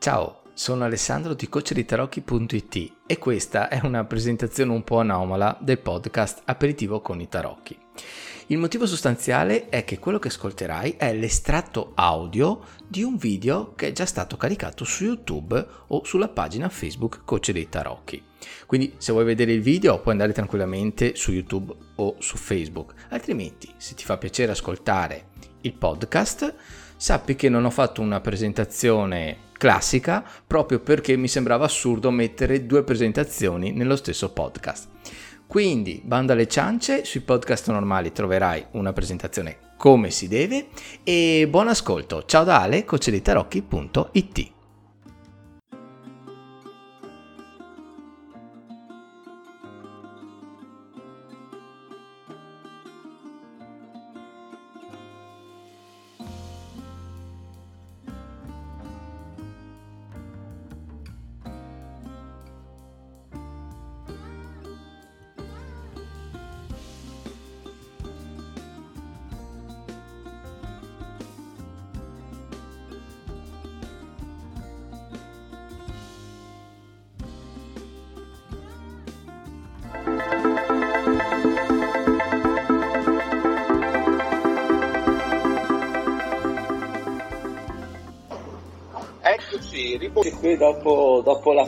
Ciao, sono Alessandro di coacheritarocchi.it e questa è una presentazione un po' anomala del podcast Aperitivo con i tarocchi. Il motivo sostanziale è che quello che ascolterai è l'estratto audio di un video che è già stato caricato su YouTube o sulla pagina Facebook Coach dei Tarocchi. Quindi se vuoi vedere il video puoi andare tranquillamente su YouTube o su Facebook, altrimenti se ti fa piacere ascoltare il podcast sappi che non ho fatto una presentazione classica proprio perché mi sembrava assurdo mettere due presentazioni nello stesso podcast. Quindi, banda alle ciance, sui podcast normali troverai una presentazione come si deve e buon ascolto. Ciao da Ale, coacheditarocchi.it.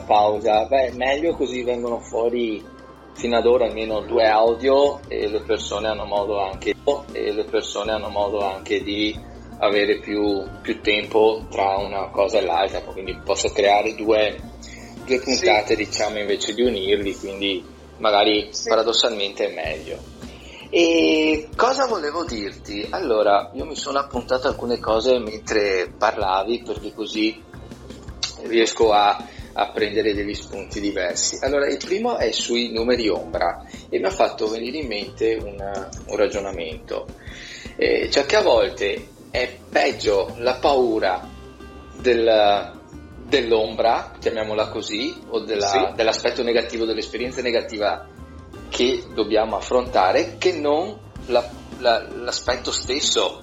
pausa. Beh, meglio così vengono fuori fino ad ora almeno due audio e le persone hanno modo anche, hanno modo anche di avere più, più, tempo tra una cosa e l'altra, quindi posso creare due, due puntate sì. diciamo invece di unirli, quindi magari sì. paradossalmente è meglio. E cosa volevo dirti? Allora, io mi sono appuntato alcune cose mentre parlavi perché così riesco a, a, prendere degli spunti diversi. Allora, il primo è sui numeri ombra e mi ha fatto venire in mente una, un ragionamento. Eh, cioè che a volte è peggio la paura del, dell'ombra, chiamiamola così, o della, sì. dell'aspetto negativo, dell'esperienza negativa che dobbiamo affrontare, che non la, la, l'aspetto stesso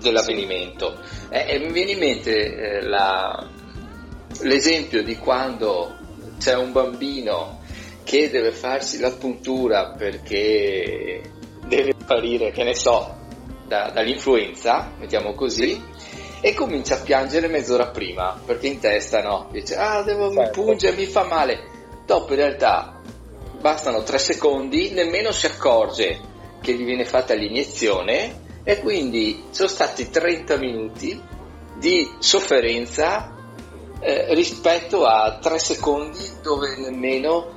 dell'avvenimento. Sì. Eh, mi viene in mente eh, la, l'esempio di quando c'è un bambino che deve farsi la puntura perché deve sparire, che ne so, da, dall'influenza, mettiamo così, sì. e comincia a piangere mezz'ora prima, perché in testa no, dice ah devo certo. mi punge, mi fa male. Dopo in realtà bastano tre secondi, nemmeno si accorge che gli viene fatta l'iniezione e quindi sono stati 30 minuti di sofferenza eh, rispetto a tre secondi dove nemmeno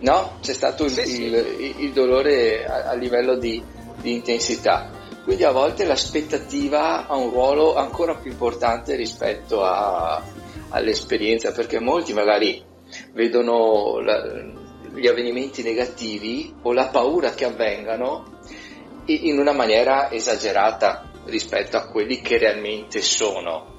no, c'è stato il, sì, il, il, il dolore a, a livello di, di, intensità. Quindi a volte l'aspettativa ha un ruolo ancora più importante rispetto a, all'esperienza, perché molti magari vedono la, gli avvenimenti negativi o la paura che avvengano in una maniera esagerata rispetto a quelli che realmente sono.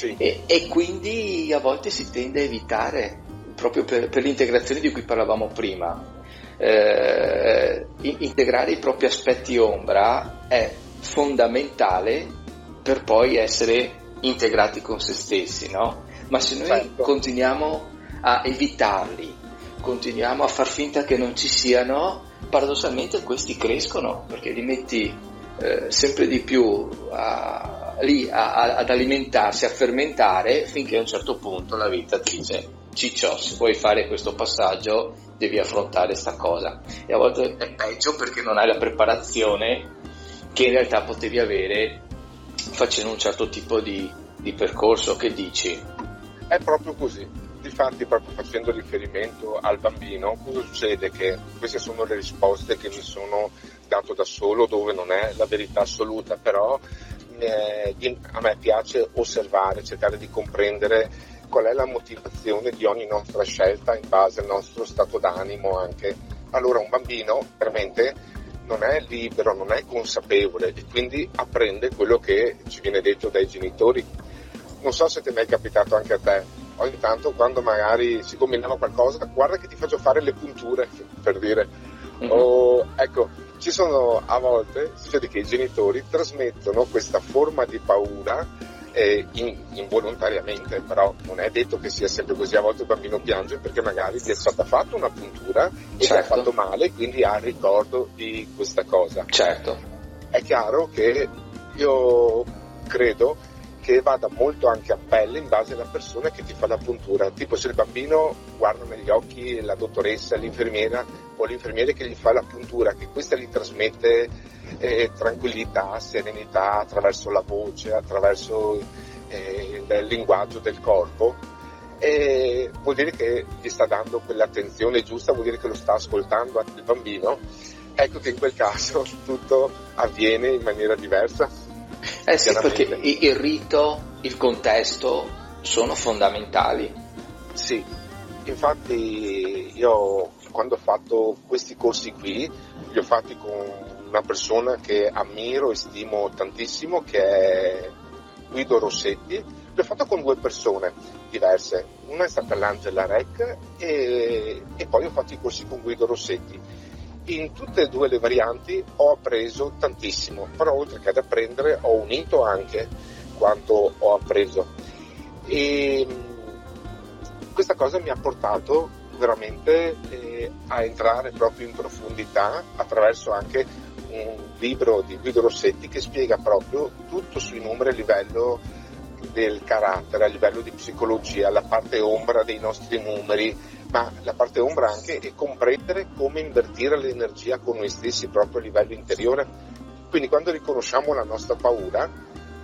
Sì. E, e, quindi a volte si tende a evitare, proprio per, per l'integrazione di cui parlavamo prima. Eh, integrare i propri aspetti ombra è fondamentale per poi essere integrati con se stessi, no? Ma se noi certo. continuiamo a evitarli, continuiamo a far finta che non ci siano, paradossalmente questi crescono perché li metti eh, sempre di più a, lì a, a, ad alimentarsi, a fermentare finché a un certo punto la vita ti dice ciccio, se vuoi fare questo passaggio devi affrontare questa cosa. E a volte è peggio perché non hai la preparazione che in realtà potevi avere facendo un certo tipo di, di percorso. Che dici? È proprio così. Difatti proprio facendo riferimento al bambino cosa succede? Che queste sono le risposte che mi sono dato da solo dove non è la verità assoluta però eh, a me piace osservare, cercare di comprendere qual è la motivazione di ogni nostra scelta in base al nostro stato d'animo anche. Allora un bambino veramente non è libero, non è consapevole e quindi apprende quello che ci viene detto dai genitori. Non so se ti è mai capitato anche a te, ogni tanto quando magari si combinava qualcosa, guarda che ti faccio fare le punture, per dire. Mm-hmm. O, ecco, ci sono a volte, succede che i genitori trasmettono questa forma di paura eh, in, involontariamente, però non è detto che sia sempre così, a volte il bambino piange perché magari gli è stata fatta una puntura e certo. gli ha fatto male, quindi ha il ricordo di questa cosa. Certo. È chiaro che io credo che vada molto anche a pelle in base alla persona che ti fa la puntura. Tipo se il bambino guarda negli occhi la dottoressa, l'infermiera o l'infermiere che gli fa la puntura, che questa gli trasmette eh, tranquillità, serenità attraverso la voce, attraverso eh, il linguaggio del corpo, e vuol dire che gli sta dando quell'attenzione giusta, vuol dire che lo sta ascoltando anche il bambino. Ecco che in quel caso tutto avviene in maniera diversa. Eh sì, perché il rito, il contesto sono fondamentali. Sì, infatti io quando ho fatto questi corsi qui, li ho fatti con una persona che ammiro e stimo tantissimo, che è Guido Rossetti, li ho fatto con due persone diverse, una è stata l'Angela Rec e, e poi ho fatto i corsi con Guido Rossetti in tutte e due le varianti ho appreso tantissimo, però oltre che ad apprendere ho unito anche quanto ho appreso. E mm, questa cosa mi ha portato veramente eh, a entrare proprio in profondità attraverso anche un libro di Guido Rossetti che spiega proprio tutto sui numeri a livello del carattere, a livello di psicologia, la parte ombra dei nostri numeri, ma la parte ombra anche è comprendere come invertire l'energia con noi stessi proprio a livello interiore. Quindi quando riconosciamo la nostra paura,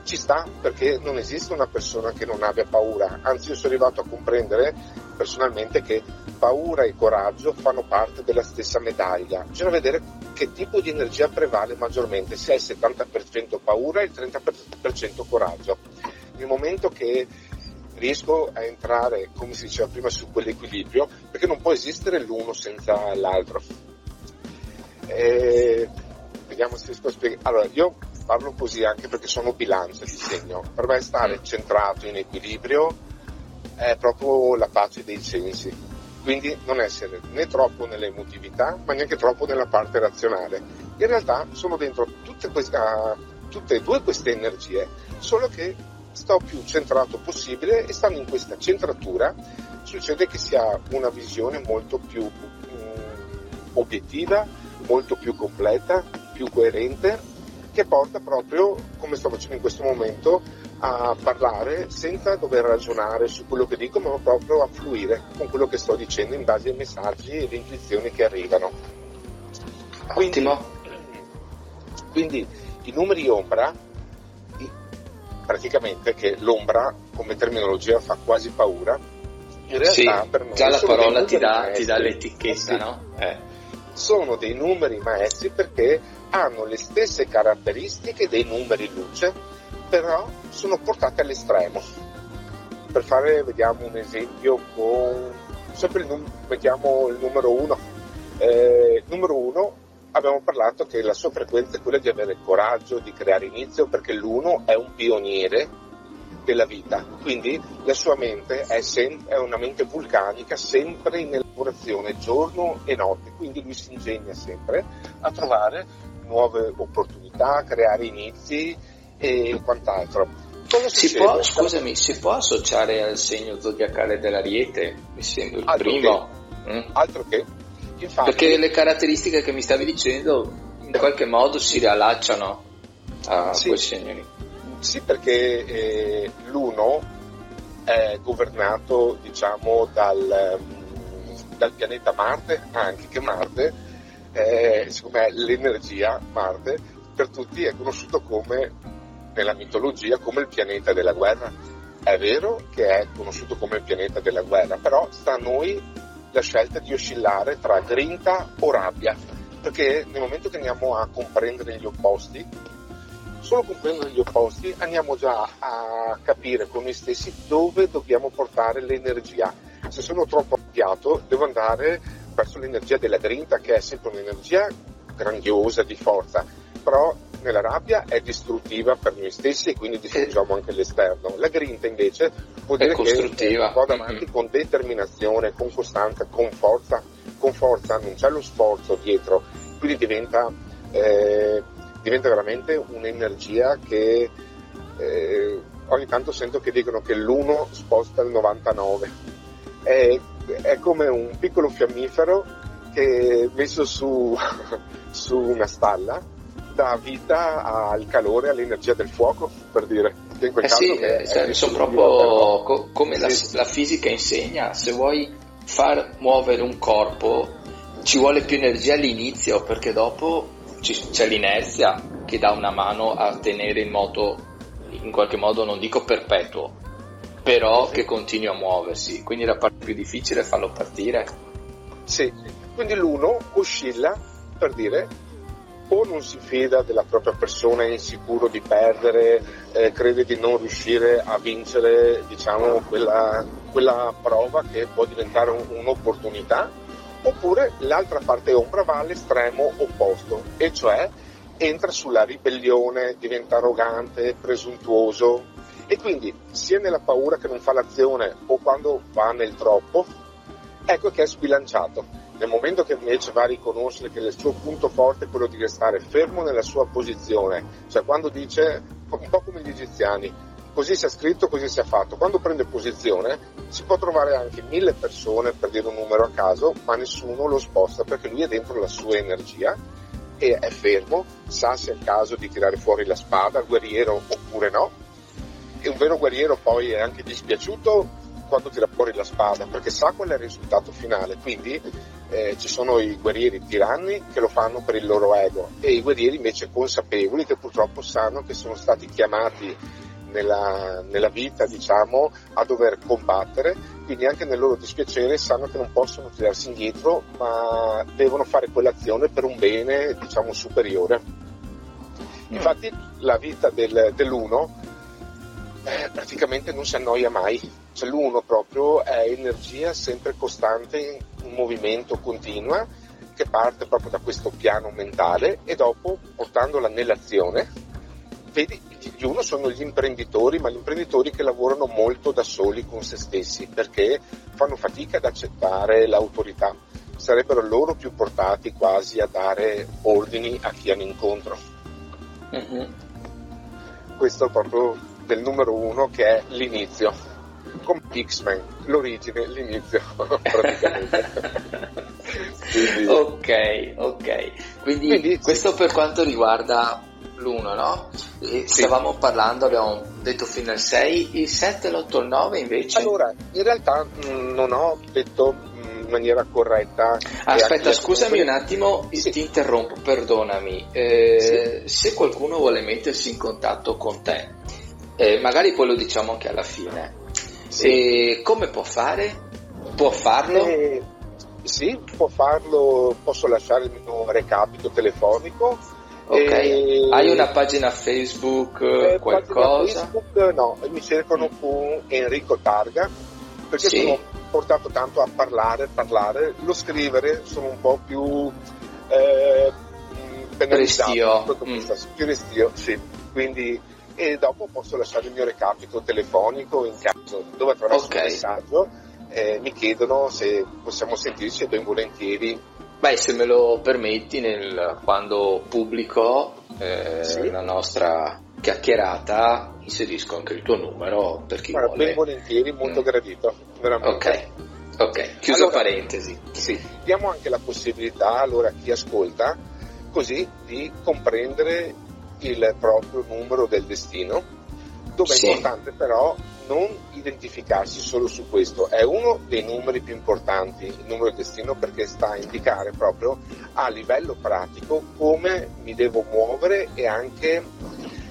ci sta perché non esiste una persona che non abbia paura, anzi io sono arrivato a comprendere personalmente che paura e coraggio fanno parte della stessa medaglia. Bisogna vedere che tipo di energia prevale maggiormente, se è il 70% paura e il 30% coraggio. Nel momento che riesco a entrare, come si diceva prima, su quell'equilibrio, perché non può esistere l'uno senza l'altro. E... Vediamo se riesco a spiegare. Allora, io parlo così anche perché sono bilancia di segno. Per me stare centrato in equilibrio è proprio la pace dei sensi. Quindi non essere né troppo nell'emotività, ma neanche troppo nella parte razionale. In realtà sono dentro tutte, queste, tutte e due queste energie, solo che sto più centrato possibile e stando in questa centratura succede che si ha una visione molto più mh, obiettiva, molto più completa, più coerente, che porta proprio, come sto facendo in questo momento, a parlare senza dover ragionare su quello che dico, ma proprio a fluire con quello che sto dicendo in base ai messaggi e alle intuizioni che arrivano. Quindi, Ottimo. Quindi i numeri ombra praticamente che l'ombra come terminologia fa quasi paura. In realtà sì, per noi già la parola ti dà, ti dà, l'etichetta, sì. no? Eh. Sono dei numeri maestri perché hanno le stesse caratteristiche dei numeri luce, però sono portate all'estremo. Per fare, vediamo un esempio con sempre il, num- vediamo il numero 1. Eh, numero 1 abbiamo parlato che la sua frequenza è quella di avere coraggio, di creare inizio, perché l'uno è un pioniere della vita, quindi la sua mente è, sem- è una mente vulcanica, sempre in elaborazione, giorno e notte, quindi lui si ingegna sempre a trovare nuove opportunità, creare inizi e quant'altro. Si può, scusami, si può associare al segno zodiacale dell'Ariete, essendo il altro primo? Che, mm? Altro che Infatti, Perché le caratteristiche che mi stavi dicendo in qualche modo si riallacciano a sì, quei segni. Sì, perché eh, l'uno è governato, diciamo, dal, dal, pianeta Marte, anche che Marte, è, secondo me, l'energia Marte, per tutti è conosciuto come, nella mitologia, come il pianeta della guerra. È vero che è conosciuto come il pianeta della guerra, però sta a noi la scelta di oscillare tra grinta o rabbia, perché nel momento che andiamo a comprendere gli opposti, solo comprendere gli opposti andiamo già a capire con noi stessi dove dobbiamo portare l'energia. Se sono troppo arrabbiato devo andare verso l'energia della grinta che è sempre un'energia grandiosa di forza, però nella rabbia è distruttiva per noi stessi e quindi distruggiamo anche l'esterno. La grinta invece vuol dire che vado avanti mm-hmm. con determinazione, con costanza, con forza, con forza, non c'è lo sforzo dietro, quindi diventa, eh, diventa veramente un'energia che eh, ogni tanto sento che dicono che l'1 sposta il 99. È, è come un piccolo fiammifero che messo su, su una stalla dà vita al calore, all'energia del fuoco, per dire. in quel eh caso sì, è, è, sono proprio co- come la, la fisica insegna, se vuoi far muovere un corpo ci vuole più energia all'inizio perché dopo c'è l'inerzia che dà una mano a tenere in moto, in qualche modo non dico perpetuo, però che continui a muoversi. Quindi la parte più difficile è farlo partire. Sì, quindi l'uno oscilla per dire o non si fida della propria persona, è insicuro di perdere, eh, crede di non riuscire a vincere diciamo, quella, quella prova che può diventare un, un'opportunità, oppure l'altra parte ombra va all'estremo opposto, e cioè entra sulla ribellione, diventa arrogante, presuntuoso. E quindi sia nella paura che non fa l'azione o quando va nel troppo, ecco che è sbilanciato nel momento che invece va a riconoscere che il suo punto forte è quello di restare fermo nella sua posizione, cioè quando dice, un po' come gli egiziani, così sia scritto, così sia fatto, quando prende posizione si può trovare anche mille persone, per dire un numero a caso, ma nessuno lo sposta perché lui è dentro la sua energia e è fermo, sa se è il caso di tirare fuori la spada, guerriero oppure no. E un vero guerriero poi è anche dispiaciuto quando tira fuori la spada perché sa qual è il risultato finale. Quindi eh, ci sono i guerrieri tiranni che lo fanno per il loro ego e i guerrieri invece consapevoli che purtroppo sanno che sono stati chiamati nella, nella vita diciamo a dover combattere quindi anche nel loro dispiacere sanno che non possono tirarsi indietro ma devono fare quell'azione per un bene diciamo superiore mm. infatti la vita del, dell'uno eh, praticamente non si annoia mai cioè l'uno proprio è energia sempre costante un movimento continua che parte proprio da questo piano mentale e dopo portandola nell'azione. Vedi, gli uno sono gli imprenditori, ma gli imprenditori che lavorano molto da soli con se stessi perché fanno fatica ad accettare l'autorità. Sarebbero loro più portati quasi a dare ordini a chi hanno incontro. Mm-hmm. Questo proprio del numero uno che è l'inizio come X-Men, l'origine, l'inizio praticamente. Quindi... Ok, ok. Quindi, Quindi questo sì. per quanto riguarda l'1, no? E sì. Stavamo parlando, abbiamo detto fino al 6, il 7, l'8, il 9 invece? Allora, in realtà mm, non ho detto in maniera corretta. Aspetta, scusami un attimo, sì. ti interrompo, perdonami. Eh. Se qualcuno vuole mettersi in contatto con te, eh, magari poi lo diciamo anche alla fine. E come può fare? Può farlo? Eh, sì, può farlo, posso lasciare il mio recapito telefonico. Ok, e... hai una pagina Facebook, eh, qualcosa? Pagina Facebook no, mi cercano mm. con Enrico Targa perché sì. sono portato tanto a parlare, parlare, lo scrivere sono un po' più eh, penalizzato. Restio. Mm. Più restio, sì. Quindi e dopo posso lasciare il mio recapito telefonico in caso dove attraverso okay. un messaggio eh, mi chiedono se possiamo sentirci e ben volentieri. Beh, se me lo permetti, nel, quando pubblico eh, sì. la nostra chiacchierata, inserisco anche il tuo numero per chi Guarda, vuole. Ben volentieri, molto mm. gradito, veramente. Ok. Ok, chiuso allora, parentesi. Sì, diamo anche la possibilità allora a chi ascolta così di comprendere il proprio numero del destino, dove sì. è importante però non identificarsi solo su questo, è uno dei numeri più importanti, il numero del destino, perché sta a indicare proprio a livello pratico come mi devo muovere e anche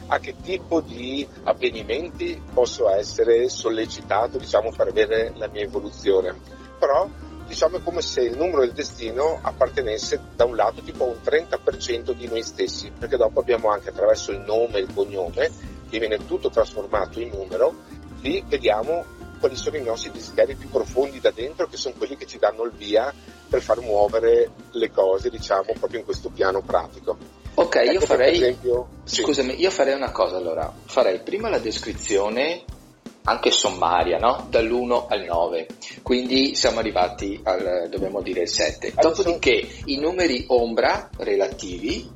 a che tipo di avvenimenti posso essere sollecitato diciamo, per avere la mia evoluzione. Però diciamo è come se il numero del destino appartenesse da un lato tipo a un 30% di noi stessi, perché dopo abbiamo anche attraverso il nome e il cognome, che viene tutto trasformato in numero, lì vediamo quali sono i nostri desideri più profondi da dentro, che sono quelli che ci danno il via per far muovere le cose, diciamo, proprio in questo piano pratico. Ok, ecco io farei, esempio, sì. scusami, io farei una cosa allora, farei prima la descrizione anche sommaria, no? dall'1 al 9. Quindi siamo arrivati al, dobbiamo dire, il 7. Dopodiché i numeri ombra relativi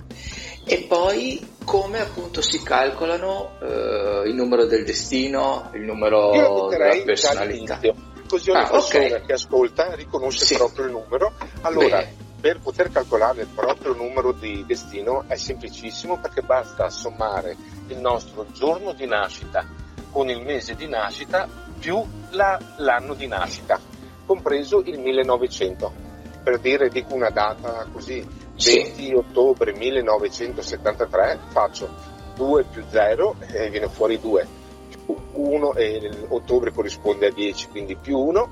E poi come appunto si calcolano eh, il numero del destino, il numero della personalità. Così ogni ah, persona okay. che ascolta riconosce sì. proprio il numero. Allora, Bene. per poter calcolare il proprio numero di destino è semplicissimo perché basta sommare il nostro giorno di nascita con il mese di nascita più la, l'anno di nascita, compreso il 1900. Per dire, dico una data così, 20 ottobre 1973, faccio 2 più 0 e viene fuori 2, più 1 e ottobre corrisponde a 10, quindi più 1,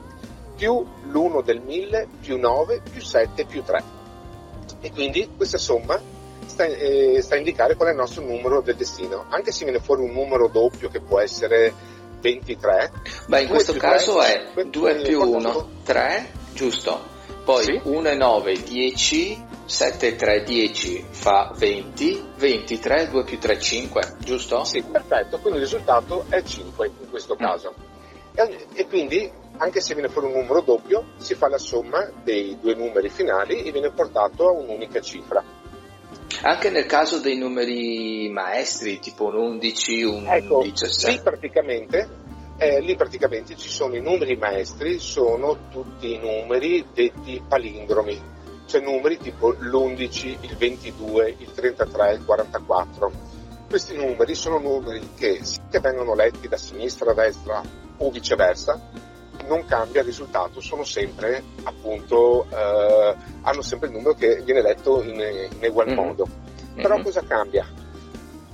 più l'1 del 1000, più 9, più 7, più 3. E quindi questa somma sta, eh, sta a indicare qual è il nostro numero del destino. Anche se viene fuori un numero doppio che può essere 23. Beh, in questo caso 3, è 2 più 1, 3, giusto? Poi sì. 1 e 9, 10, 7 e 3, 10 fa 20, 23, 2 più 3, 5, giusto? Sì, perfetto, quindi il risultato è 5 in questo mm. caso. E, e quindi, anche se viene fuori un numero doppio, si fa la somma dei due numeri finali e viene portato a un'unica cifra. Anche nel caso dei numeri maestri, tipo un 11, un ecco, 17. Lì praticamente, eh, lì praticamente ci sono i numeri maestri, sono tutti i numeri detti palindromi, cioè numeri tipo l'11, il 22, il 33, il 44. Questi numeri sono numeri che sia vengono letti da sinistra a destra o viceversa, non cambia il risultato, sono sempre appunto, eh, hanno sempre il numero che viene letto in, in egual mm-hmm. modo. Però mm-hmm. cosa cambia?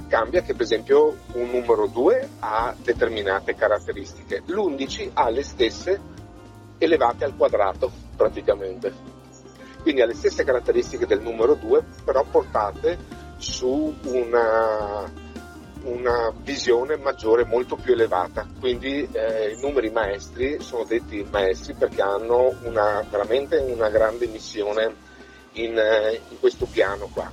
Cambia che per esempio un numero 2 ha determinate caratteristiche, l'11 ha le stesse elevate al quadrato praticamente. Quindi ha le stesse caratteristiche del numero 2, però portate su una, una visione maggiore, molto più elevata. Quindi eh, i numeri maestri sono detti maestri perché hanno una, veramente una grande missione in, eh, in questo piano qua.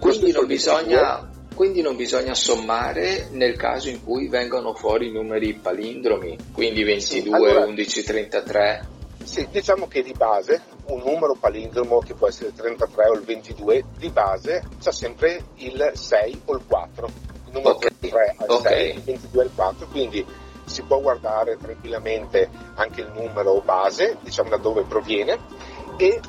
Quindi non, bisogna, quindi non bisogna sommare nel caso in cui vengano fuori i numeri palindromi, quindi 22, sì, allora, 11, 33. Sì, diciamo che di base un numero palindromo che può essere il 33 o il 22, di base c'è sempre il 6 o il 4 numero okay. 3 al okay. 6, 22 al 4, quindi si può guardare tranquillamente anche il numero base, diciamo da dove proviene, e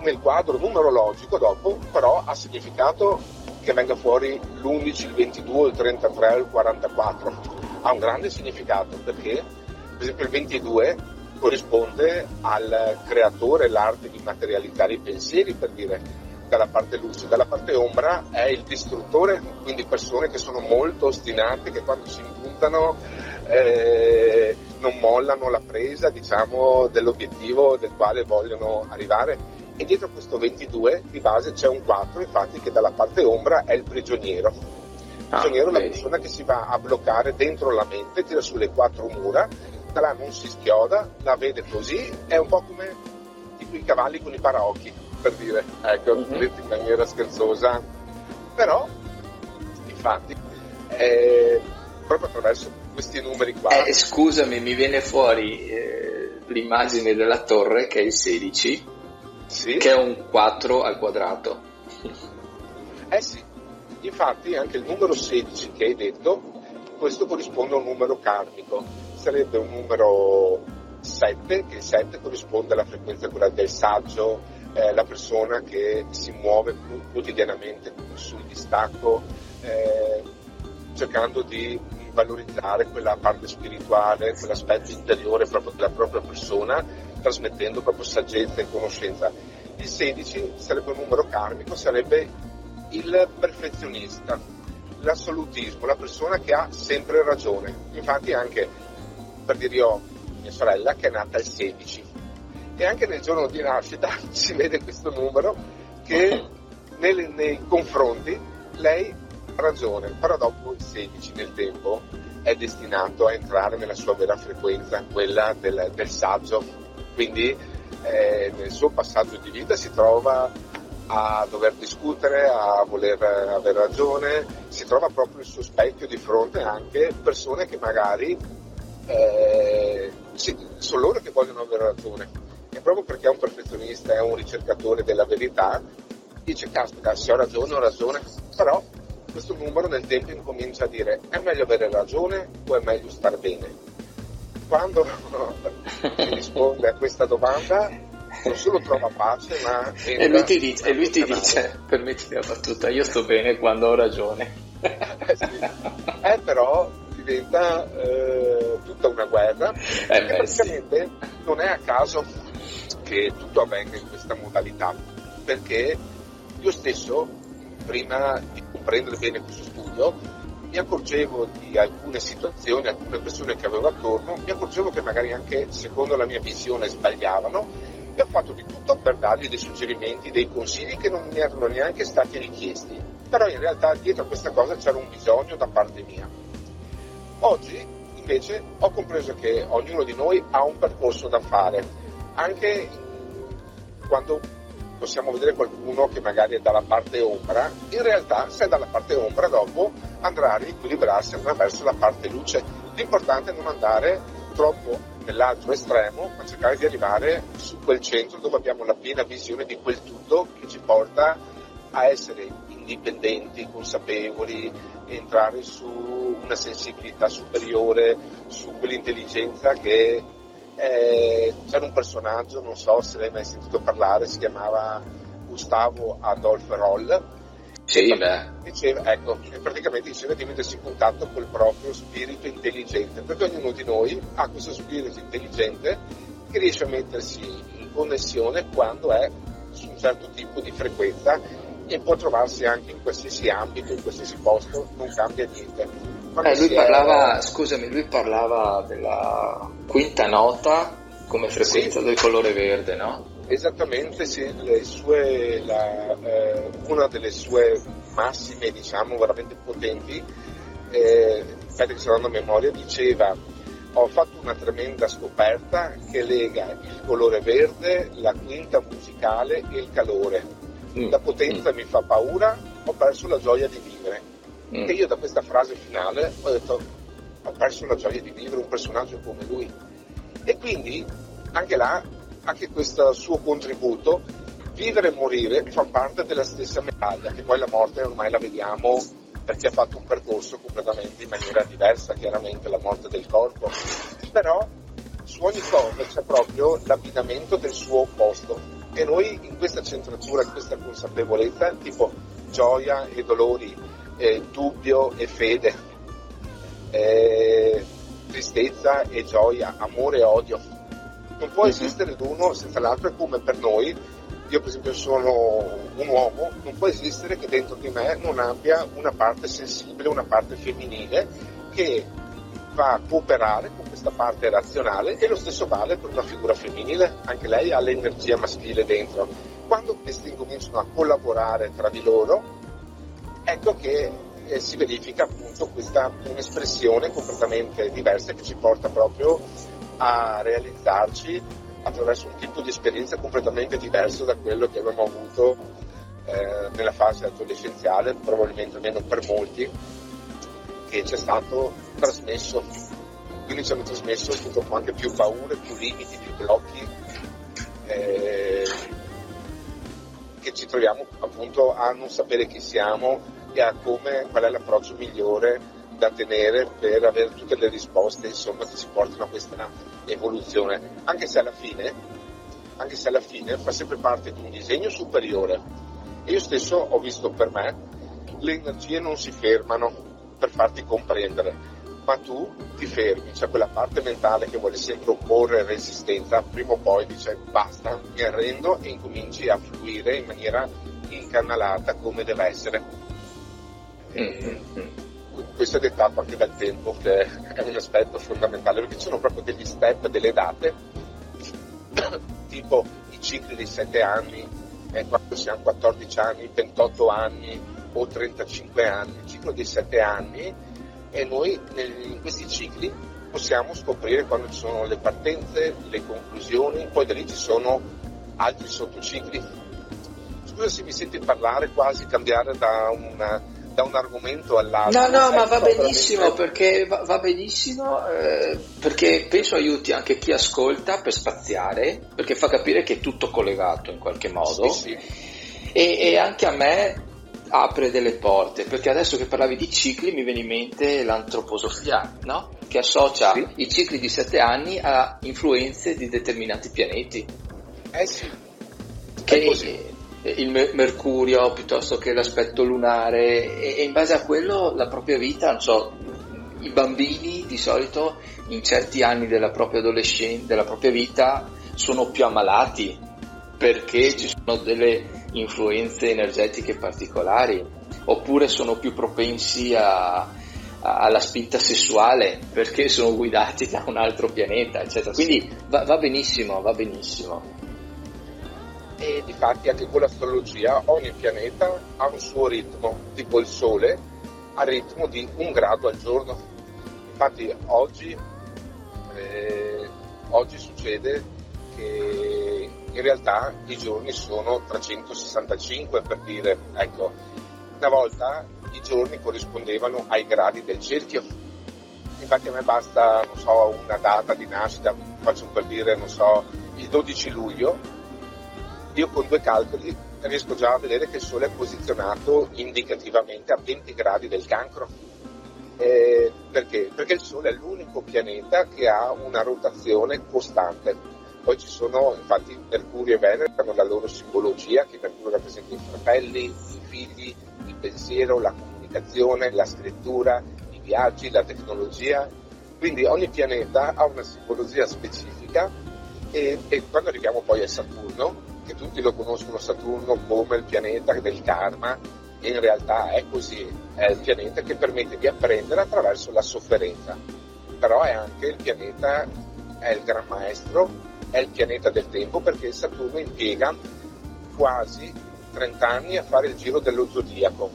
nel quadro numerologico dopo però ha significato che venga fuori l'11, il 22, il 33 il 44. Ha un grande significato perché, per esempio, il 22 corrisponde al creatore, l'arte di materialità dei pensieri, per dire, dalla parte luce, dalla parte ombra è il distruttore, quindi persone che sono molto ostinate, che quando si impuntano eh, non mollano la presa diciamo, dell'obiettivo del quale vogliono arrivare. E dietro questo 22 di base c'è un 4, infatti, che dalla parte ombra è il prigioniero. Il ah, prigioniero ah, è la persona che si va a bloccare dentro la mente, tira sulle quattro mura, da là non si schioda, la vede così, è un po' come tipo i cavalli con i paraocchi per dire, ecco, mm-hmm. detto in maniera scherzosa, però infatti è proprio attraverso questi numeri qua. Eh, scusami, mi viene fuori eh, l'immagine della torre che è il 16, sì? che è un 4 al quadrato. Eh sì, infatti anche il numero 16 che hai detto, questo corrisponde a un numero karmico, sarebbe un numero 7, che il 7 corrisponde alla frequenza quella del saggio, eh, la persona che si muove quotidianamente sul distacco, eh, cercando di valorizzare quella parte spirituale, quell'aspetto interiore proprio della propria persona, trasmettendo proprio saggezza e conoscenza. Il 16 sarebbe un numero karmico, sarebbe il perfezionista, l'assolutismo, la persona che ha sempre ragione. Infatti anche, per dire io, mia sorella che è nata il 16, e anche nel giorno di nascita si vede questo numero che nei, nei confronti lei ha ragione, però dopo il 16 nel tempo è destinato a entrare nella sua vera frequenza, quella del, del saggio, quindi eh, nel suo passaggio di vita si trova a dover discutere, a voler avere ragione, si trova proprio il suo specchio di fronte anche persone che magari eh, sì, sono loro che vogliono avere ragione e proprio perché è un perfezionista, è un ricercatore della verità, dice caspita, se ho ragione ho ragione, però questo numero nel tempo incomincia a dire è meglio avere ragione o è meglio stare bene? Quando si risponde a questa domanda non solo trova pace ma... E lui ti dice, e lui ti dice permettimi la battuta, io sto bene quando ho ragione. eh, sì. eh però diventa eh, tutta una guerra eh, e praticamente sì. non è a caso che tutto avvenga in questa modalità perché io stesso prima di comprendere bene questo studio mi accorgevo di alcune situazioni, alcune persone che avevo attorno, mi accorgevo che magari anche secondo la mia visione sbagliavano e ho fatto di tutto per dargli dei suggerimenti, dei consigli che non mi erano neanche stati richiesti. Però in realtà dietro a questa cosa c'era un bisogno da parte mia. Oggi invece ho compreso che ognuno di noi ha un percorso da fare, anche quando possiamo vedere qualcuno che magari è dalla parte ombra, in realtà se è dalla parte ombra dopo andrà a riequilibrarsi, andrà verso la parte luce. L'importante è non andare troppo nell'altro estremo, ma cercare di arrivare su quel centro dove abbiamo la piena visione di quel tutto che ci porta a essere indipendenti, consapevoli, entrare su una sensibilità superiore, su quell'intelligenza che eh, c'era un personaggio, non so se l'hai mai sentito parlare, si chiamava Gustavo Adolf Roll. Sì, beh. Diceva, ecco, praticamente diceva di mettersi in contatto col proprio spirito intelligente, perché ognuno di noi ha questo spirito intelligente che riesce a mettersi in connessione quando è su un certo tipo di frequenza e può trovarsi anche in qualsiasi ambito, in qualsiasi posto, non cambia niente. Eh, lui parlava, scusami, lui parlava della quinta nota come frequenza sì. del colore verde, no? Esattamente, sì, sue, la, eh, una delle sue massime, diciamo, veramente potenti, eh, che sto dando memoria, diceva ho fatto una tremenda scoperta che lega il colore verde, la quinta musicale e il calore. Mm. La potenza mm. mi fa paura, ho perso la gioia di vivere. Mm. E io da questa frase finale ho detto, ho perso la gioia di vivere un personaggio come lui. E quindi anche là, anche questo suo contributo, vivere e morire fa parte della stessa medaglia, che poi la morte ormai la vediamo perché ha fatto un percorso completamente in maniera diversa, chiaramente la morte del corpo, però su ogni cosa c'è proprio l'abbinamento del suo opposto e noi in questa centratura, in questa consapevolezza, tipo gioia e dolori, eh, dubbio e fede, eh, tristezza e gioia, amore e odio. Non può mhm. esistere l'uno senza l'altro, è come per noi, io per esempio sono un uomo, non può esistere che dentro di me non abbia una parte sensibile, una parte femminile che va a cooperare con questa parte razionale e lo stesso vale per una figura femminile, anche lei ha l'energia maschile dentro. Quando questi incominciano a collaborare tra di loro, ecco che eh, si verifica appunto questa un'espressione completamente diversa che ci porta proprio a realizzarci attraverso un tipo di esperienza completamente diverso da quello che avevamo avuto eh, nella fase adolescenziale, probabilmente almeno per molti, che ci è stato trasmesso. Quindi ci hanno trasmesso purtroppo anche più paure, più limiti, più blocchi. Eh, che ci troviamo appunto a non sapere chi siamo e a come, qual è l'approccio migliore da tenere per avere tutte le risposte insomma, che ci portano a questa evoluzione, anche se alla fine, anche se alla fine fa sempre parte di un disegno superiore. Io stesso ho visto per me, le energie non si fermano per farti comprendere, ma tu ti fermi, c'è quella parte mentale che vuole sempre opporre resistenza, prima o poi dice basta, mi arrendo e incominci a fluire in maniera incanalata come deve essere. E questo è dettato anche dal tempo, che è un aspetto fondamentale, perché ci sono proprio degli step, delle date, tipo i cicli dei 7 anni, eh, quando si hanno 14 anni, 28 anni o 35 anni, il ciclo dei 7 anni e noi in questi cicli possiamo scoprire quando ci sono le partenze, le conclusioni, poi da lì ci sono altri sottocicli. Scusa se mi senti parlare quasi cambiare da, una, da un argomento all'altro. No, no, ma va benissimo perché va, va benissimo eh, perché penso aiuti anche chi ascolta per spaziare, perché fa capire che è tutto collegato in qualche modo. Sì, sì. E, e anche a me apre delle porte, perché adesso che parlavi di cicli mi viene in mente l'antroposofia, no? Che associa sì. i cicli di sette anni a influenze di determinati pianeti. Eh sì. Che il mercurio piuttosto che l'aspetto lunare e, in base a quello la propria vita, non so, i bambini di solito in certi anni della propria adolescenza, della propria vita sono più ammalati perché ci sono delle influenze energetiche particolari oppure sono più propensi a, a, alla spinta sessuale perché sono guidati da un altro pianeta eccetera. Quindi va, va benissimo va benissimo. E difatti anche con l'astrologia ogni pianeta ha un suo ritmo tipo il sole ha ritmo di un grado al giorno. Infatti oggi eh, oggi succede che in realtà i giorni sono 365 per dire, ecco, una volta i giorni corrispondevano ai gradi del cerchio. Infatti a me basta, non so, una data di nascita, faccio per dire, non so, il 12 luglio, io con due calcoli riesco già a vedere che il Sole è posizionato indicativamente a 20 gradi del cancro. Eh, perché? Perché il Sole è l'unico pianeta che ha una rotazione costante poi ci sono, infatti, Mercurio e Venere hanno la loro simbologia, che Mercurio rappresenta i fratelli, i figli, il pensiero, la comunicazione, la scrittura, i viaggi, la tecnologia. Quindi ogni pianeta ha una simbologia specifica e, e quando arriviamo poi a Saturno, che tutti lo conoscono Saturno come il pianeta del karma, e in realtà è così, è il pianeta che permette di apprendere attraverso la sofferenza, però è anche il pianeta, è il gran maestro è il pianeta del tempo perché Saturno impiega quasi 30 anni a fare il giro dello zodiaco.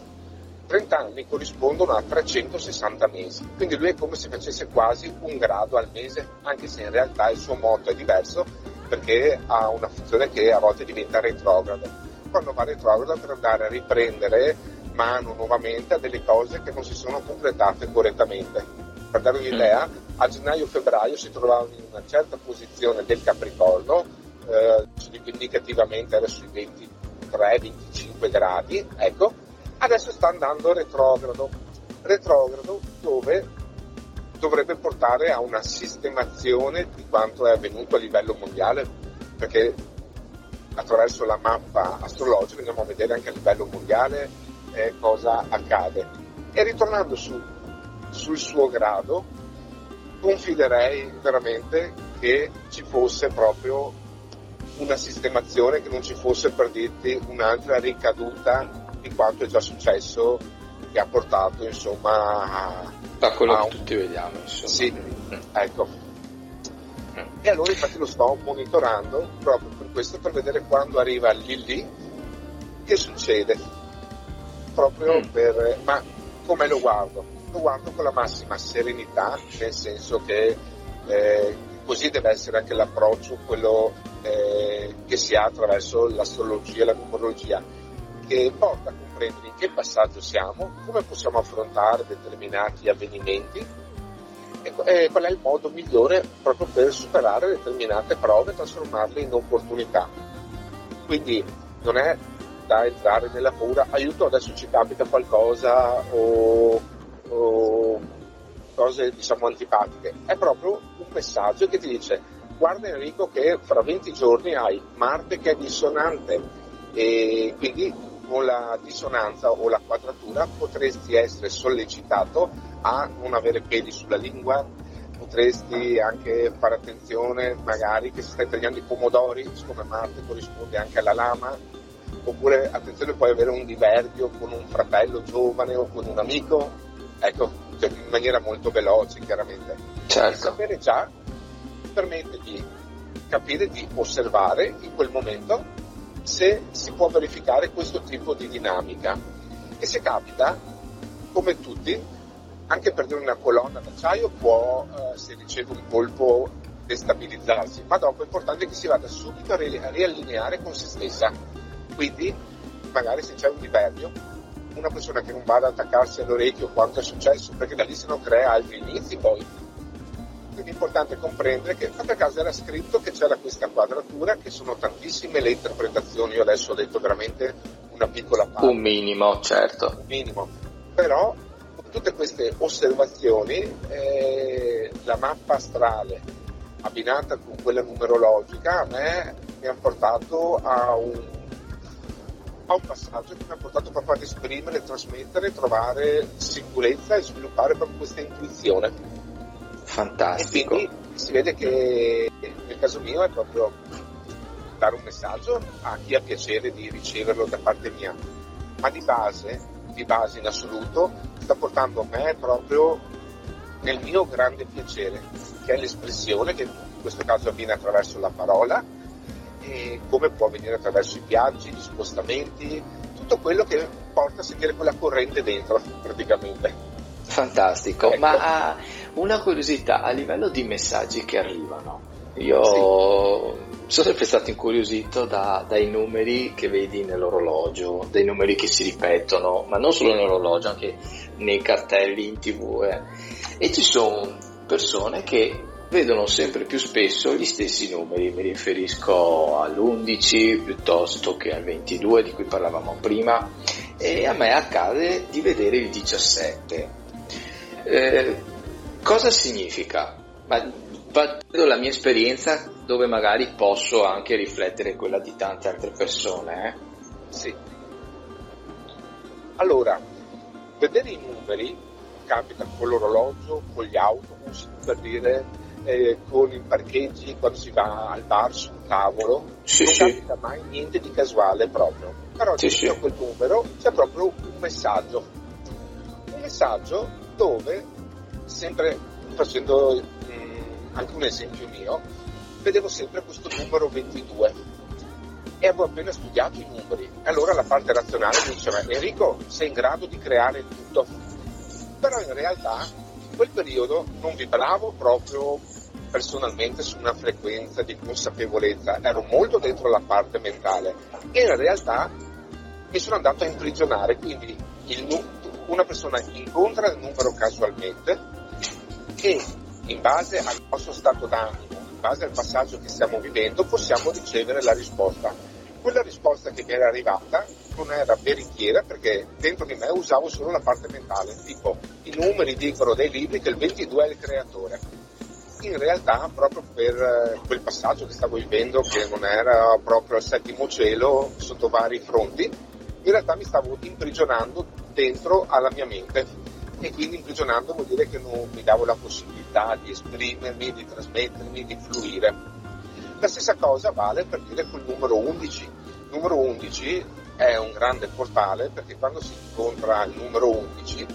30 anni corrispondono a 360 mesi, quindi lui è come se facesse quasi un grado al mese, anche se in realtà il suo moto è diverso perché ha una funzione che a volte diventa retrogrado. Quando va retrogrado per andare a riprendere mano nuovamente a delle cose che non si sono completate correttamente. Per dare un'idea, a gennaio-febbraio si trovavano in una certa posizione del Capricorno, eh, indicativamente era sui 23-25 gradi, ecco, adesso sta andando retrogrado, retrogrado dove dovrebbe portare a una sistemazione di quanto è avvenuto a livello mondiale, perché attraverso la mappa astrologica andiamo a vedere anche a livello mondiale eh, cosa accade. E ritornando su, sul suo grado, confiderei veramente che ci fosse proprio una sistemazione, che non ci fosse per dirti un'altra ricaduta di quanto è già successo che ha portato insomma a, da quello a che tutti vediamo insomma. Sì, ecco. E allora infatti lo sto monitorando proprio per questo, per vedere quando arriva lì lì che succede. Proprio mm. per... ma come lo guardo? Guardo con la massima serenità, nel senso che eh, così deve essere anche l'approccio, quello eh, che si ha attraverso l'astrologia e la numerologia, che porta a comprendere in che passaggio siamo, come possiamo affrontare determinati avvenimenti e, e qual è il modo migliore proprio per superare determinate prove e trasformarle in opportunità. Quindi non è da entrare nella paura, aiuto adesso ci capita qualcosa o o cose diciamo antipatiche, è proprio un messaggio che ti dice guarda Enrico che fra 20 giorni hai Marte che è dissonante e quindi con la dissonanza o la quadratura potresti essere sollecitato a non avere peli sulla lingua, potresti anche fare attenzione magari che se stai tagliando i pomodori, siccome Marte corrisponde anche alla lama, oppure attenzione puoi avere un diverbio con un fratello giovane o con un amico, ecco, cioè, in maniera molto veloce chiaramente. Certo. Sapere già permette di capire, di osservare in quel momento se si può verificare questo tipo di dinamica. E se capita, come tutti, anche perdere una colonna d'acciaio può, eh, se riceve un colpo, destabilizzarsi, ma dopo è importante che si vada subito a, riallineare con se stessa. Quindi, magari se c'è un diverbio, una persona che non vada ad attaccarsi all'orecchio quanto è successo, perché da lì se no crea altri inizi poi. Quindi è importante comprendere che per caso era scritto che c'era questa quadratura, che sono tantissime le interpretazioni, io adesso ho detto veramente una piccola parte. Un minimo, certo. Un minimo. Però con tutte queste osservazioni eh, la mappa astrale abbinata con quella numerologica a me mi ha portato a un, a un passaggio che mi ha portato proprio ad esprimere, trasmettere, trovare sicurezza e sviluppare proprio questa intuizione. Fantastico. E quindi si vede che nel caso mio è proprio dare un messaggio a chi ha piacere di riceverlo da parte mia, ma di base, di base in assoluto, sta portando a me proprio nel mio grande piacere, che è l'espressione che in questo caso avviene attraverso la parola come può avvenire attraverso i viaggi, gli spostamenti, tutto quello che porta a sentire quella corrente dentro praticamente. Fantastico, ecco. ma una curiosità a livello di messaggi che arrivano. Io sì. sono sempre stato incuriosito da, dai numeri che vedi nell'orologio, dei numeri che si ripetono, ma non solo nell'orologio, anche nei cartelli in tv. Eh. E ci sono persone che vedono sempre più spesso gli stessi numeri, mi riferisco all'11 piuttosto che al 22 di cui parlavamo prima e a me accade di vedere il 17. Eh, cosa significa? Ma vedo la mia esperienza dove magari posso anche riflettere quella di tante altre persone. Eh? Sì. Allora, vedere i numeri capita con l'orologio, con gli autobus, per dire eh, con i parcheggi quando si va al bar sul tavolo, sì, non sì. capita mai niente di casuale proprio. Però sì, dentro sì. quel numero c'è proprio un messaggio. Un messaggio dove, sempre facendo mh, mm, anche un esempio mio, vedevo sempre questo numero 22 e avevo appena studiato i numeri. Allora la parte razionale mi diceva Enrico sei in grado di creare tutto. Però in realtà quel periodo non vibravo proprio personalmente su una frequenza di consapevolezza, ero molto dentro la parte mentale e in realtà mi sono andato a imprigionare, quindi il, una persona incontra il numero casualmente e in base al nostro stato d'animo, in base al passaggio che stiamo vivendo, possiamo ricevere la risposta. Quella risposta che mi era arrivata non era veritiera perché dentro di me usavo solo la parte mentale, tipo i numeri dicono dei libri che il 22 è il creatore in realtà proprio per eh, quel passaggio che stavo vivendo che non era proprio al settimo cielo sotto vari fronti, in realtà mi stavo imprigionando dentro alla mia mente e quindi imprigionando vuol dire che non mi davo la possibilità di esprimermi, di trasmettermi, di fluire. La stessa cosa vale per dire col numero 11. Il numero 11 è un grande portale perché quando si incontra il numero 11,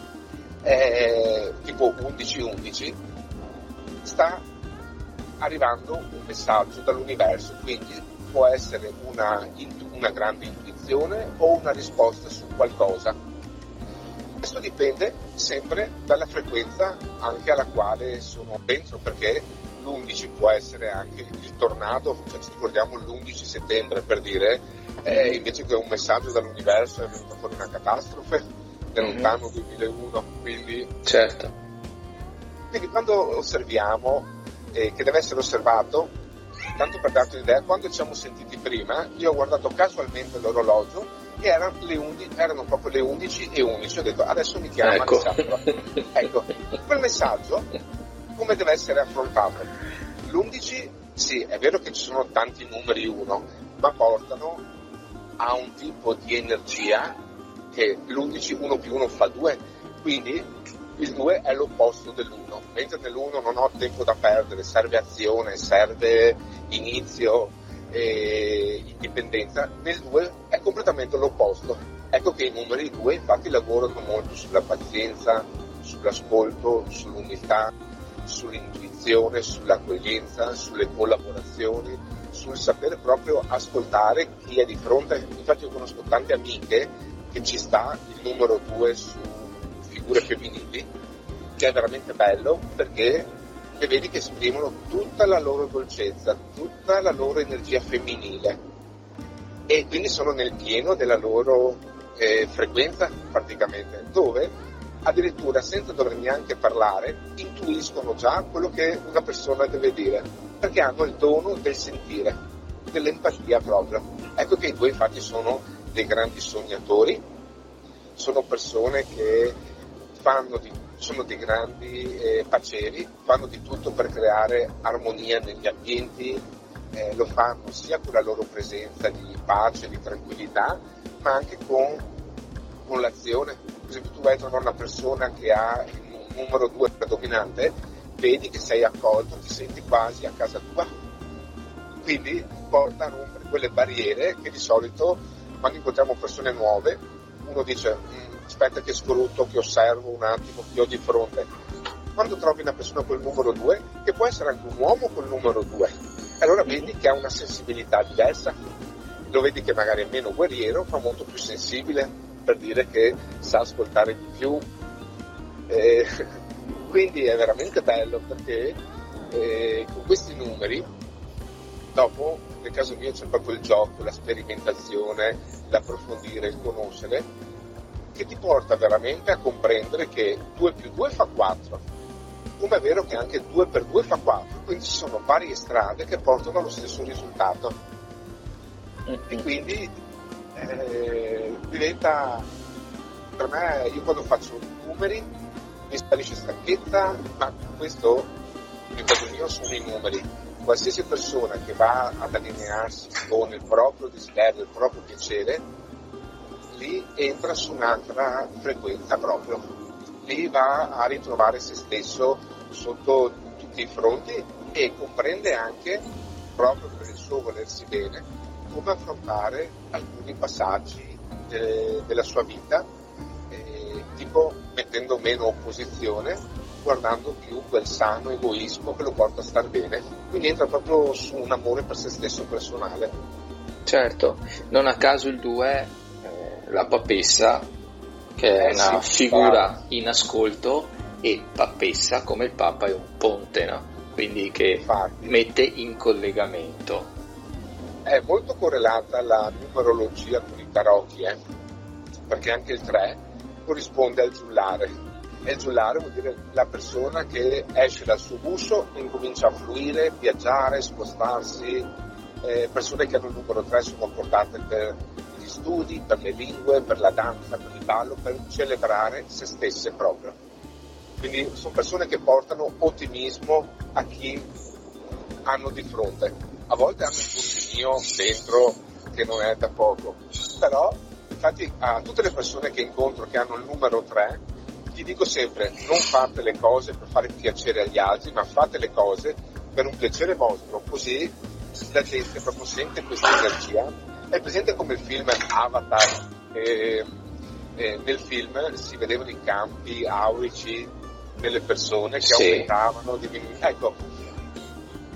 è tipo 11-11, sta arrivando un messaggio dall'universo, quindi può essere una, una grande intuizione o una risposta su qualcosa. Questo dipende sempre dalla frequenza anche alla quale sono dentro, perché l'11 può essere anche il tornado, ci ricordiamo l'11 settembre per dire, eh, invece che un messaggio dall'universo è venuta fuori una catastrofe nel mm-hmm. lontano 2001, quindi... Certo quindi quando osserviamo, eh, che deve essere osservato, tanto per darti un'idea, quando ci siamo sentiti prima, io ho guardato casualmente l'orologio e erano, le 11, erano proprio le 11 e 11, ho detto adesso mi chiama ecco. ecco, quel messaggio come deve essere affrontato? L'11 sì, è vero che ci sono tanti numeri 1, ma portano a un tipo di energia che l'11 1 più 1 fa 2, quindi il 2 è l'opposto dell'1, mentre nell'1 non ho tempo da perdere, serve azione, serve inizio e indipendenza, nel 2 è completamente l'opposto. Ecco che i numeri 2 infatti lavorano molto sulla pazienza, sull'ascolto, sull'umiltà, sull'intuizione, sull'accoglienza, sulle collaborazioni, sul sapere proprio ascoltare chi è di fronte. Infatti io conosco tante amiche che ci sta il numero 2 su figure femminili, che è veramente bello perché le vedi che esprimono tutta la loro dolcezza, tutta la loro energia femminile. E quindi sono nel pieno della loro eh, frequenza praticamente, dove addirittura senza dover neanche parlare intuiscono già quello che una persona deve dire, perché hanno il dono del sentire, dell'empatia proprio. Ecco che i due infatti sono dei grandi sognatori, sono persone che fanno di, sono dei grandi eh, paceri, fanno di tutto per creare armonia negli ambienti, eh, lo fanno sia con la loro presenza di pace, di tranquillità, ma anche con, con l'azione. Esempio tu vai a trovare una persona che ha il numero 2 predominante, vedi che sei accolto, ti senti quasi a casa tua. Quindi porta a rompere quelle barriere che di solito quando incontriamo persone nuove uno dice mm, aspetta che scruto, che osservo un attimo, che ho di fronte. Quando trovi una persona col numero 2, che può essere anche un uomo col numero 2, allora vedi che ha una sensibilità diversa, lo vedi che magari è meno guerriero, ma molto più sensibile, per dire che sa ascoltare di più. Eh, quindi è veramente bello perché eh, con questi numeri, dopo nel caso mio c'è proprio il gioco, la sperimentazione, l'approfondire, il conoscere, che ti porta veramente a comprendere che 2 più 2 fa 4 come è vero che anche 2 per 2 fa 4, quindi ci sono varie strade che portano allo stesso risultato. E quindi eh, diventa, per me, io quando faccio numeri mi sparisce stanchezza, ma questo, nel caso mio, sono i numeri. Qualsiasi persona che va ad allinearsi con il proprio desiderio, il proprio piacere, lì entra su un'altra frequenza proprio. Lì va a ritrovare se stesso sotto tutti i fronti e comprende anche, proprio per il suo volersi bene, come affrontare alcuni passaggi de- della sua vita, eh, tipo mettendo meno opposizione, guardando più quel sano egoismo che lo porta a star bene. Quindi entra proprio su un amore per se stesso personale. Certo, non a caso il 2, eh, la papessa, che è eh, una sì, figura in ascolto, e Pappessa come il Papa è un ponte, no? quindi che Infatti. mette in collegamento. È molto correlata la numerologia con i tarocchi, eh? perché anche il 3 corrisponde al giullare. E il giullare vuol dire la persona che esce dal suo guscio e incomincia a fluire, viaggiare, spostarsi. Eh, persone che hanno il numero 3 sono portate per gli studi, per le lingue, per la danza, per il ballo, per celebrare se stesse proprio. Quindi sono persone che portano ottimismo a chi hanno di fronte. A volte hanno un puntino dentro che non è da poco, però infatti a tutte le persone che incontro che hanno il numero 3 ti dico sempre non fate le cose per fare piacere agli altri, ma fate le cose per un piacere vostro, così la gente proprio sente questa energia. È presente come il film Avatar, eh, eh, nel film si vedevano i campi aurici delle persone che sì. aumentavano, diminuivano. Ecco,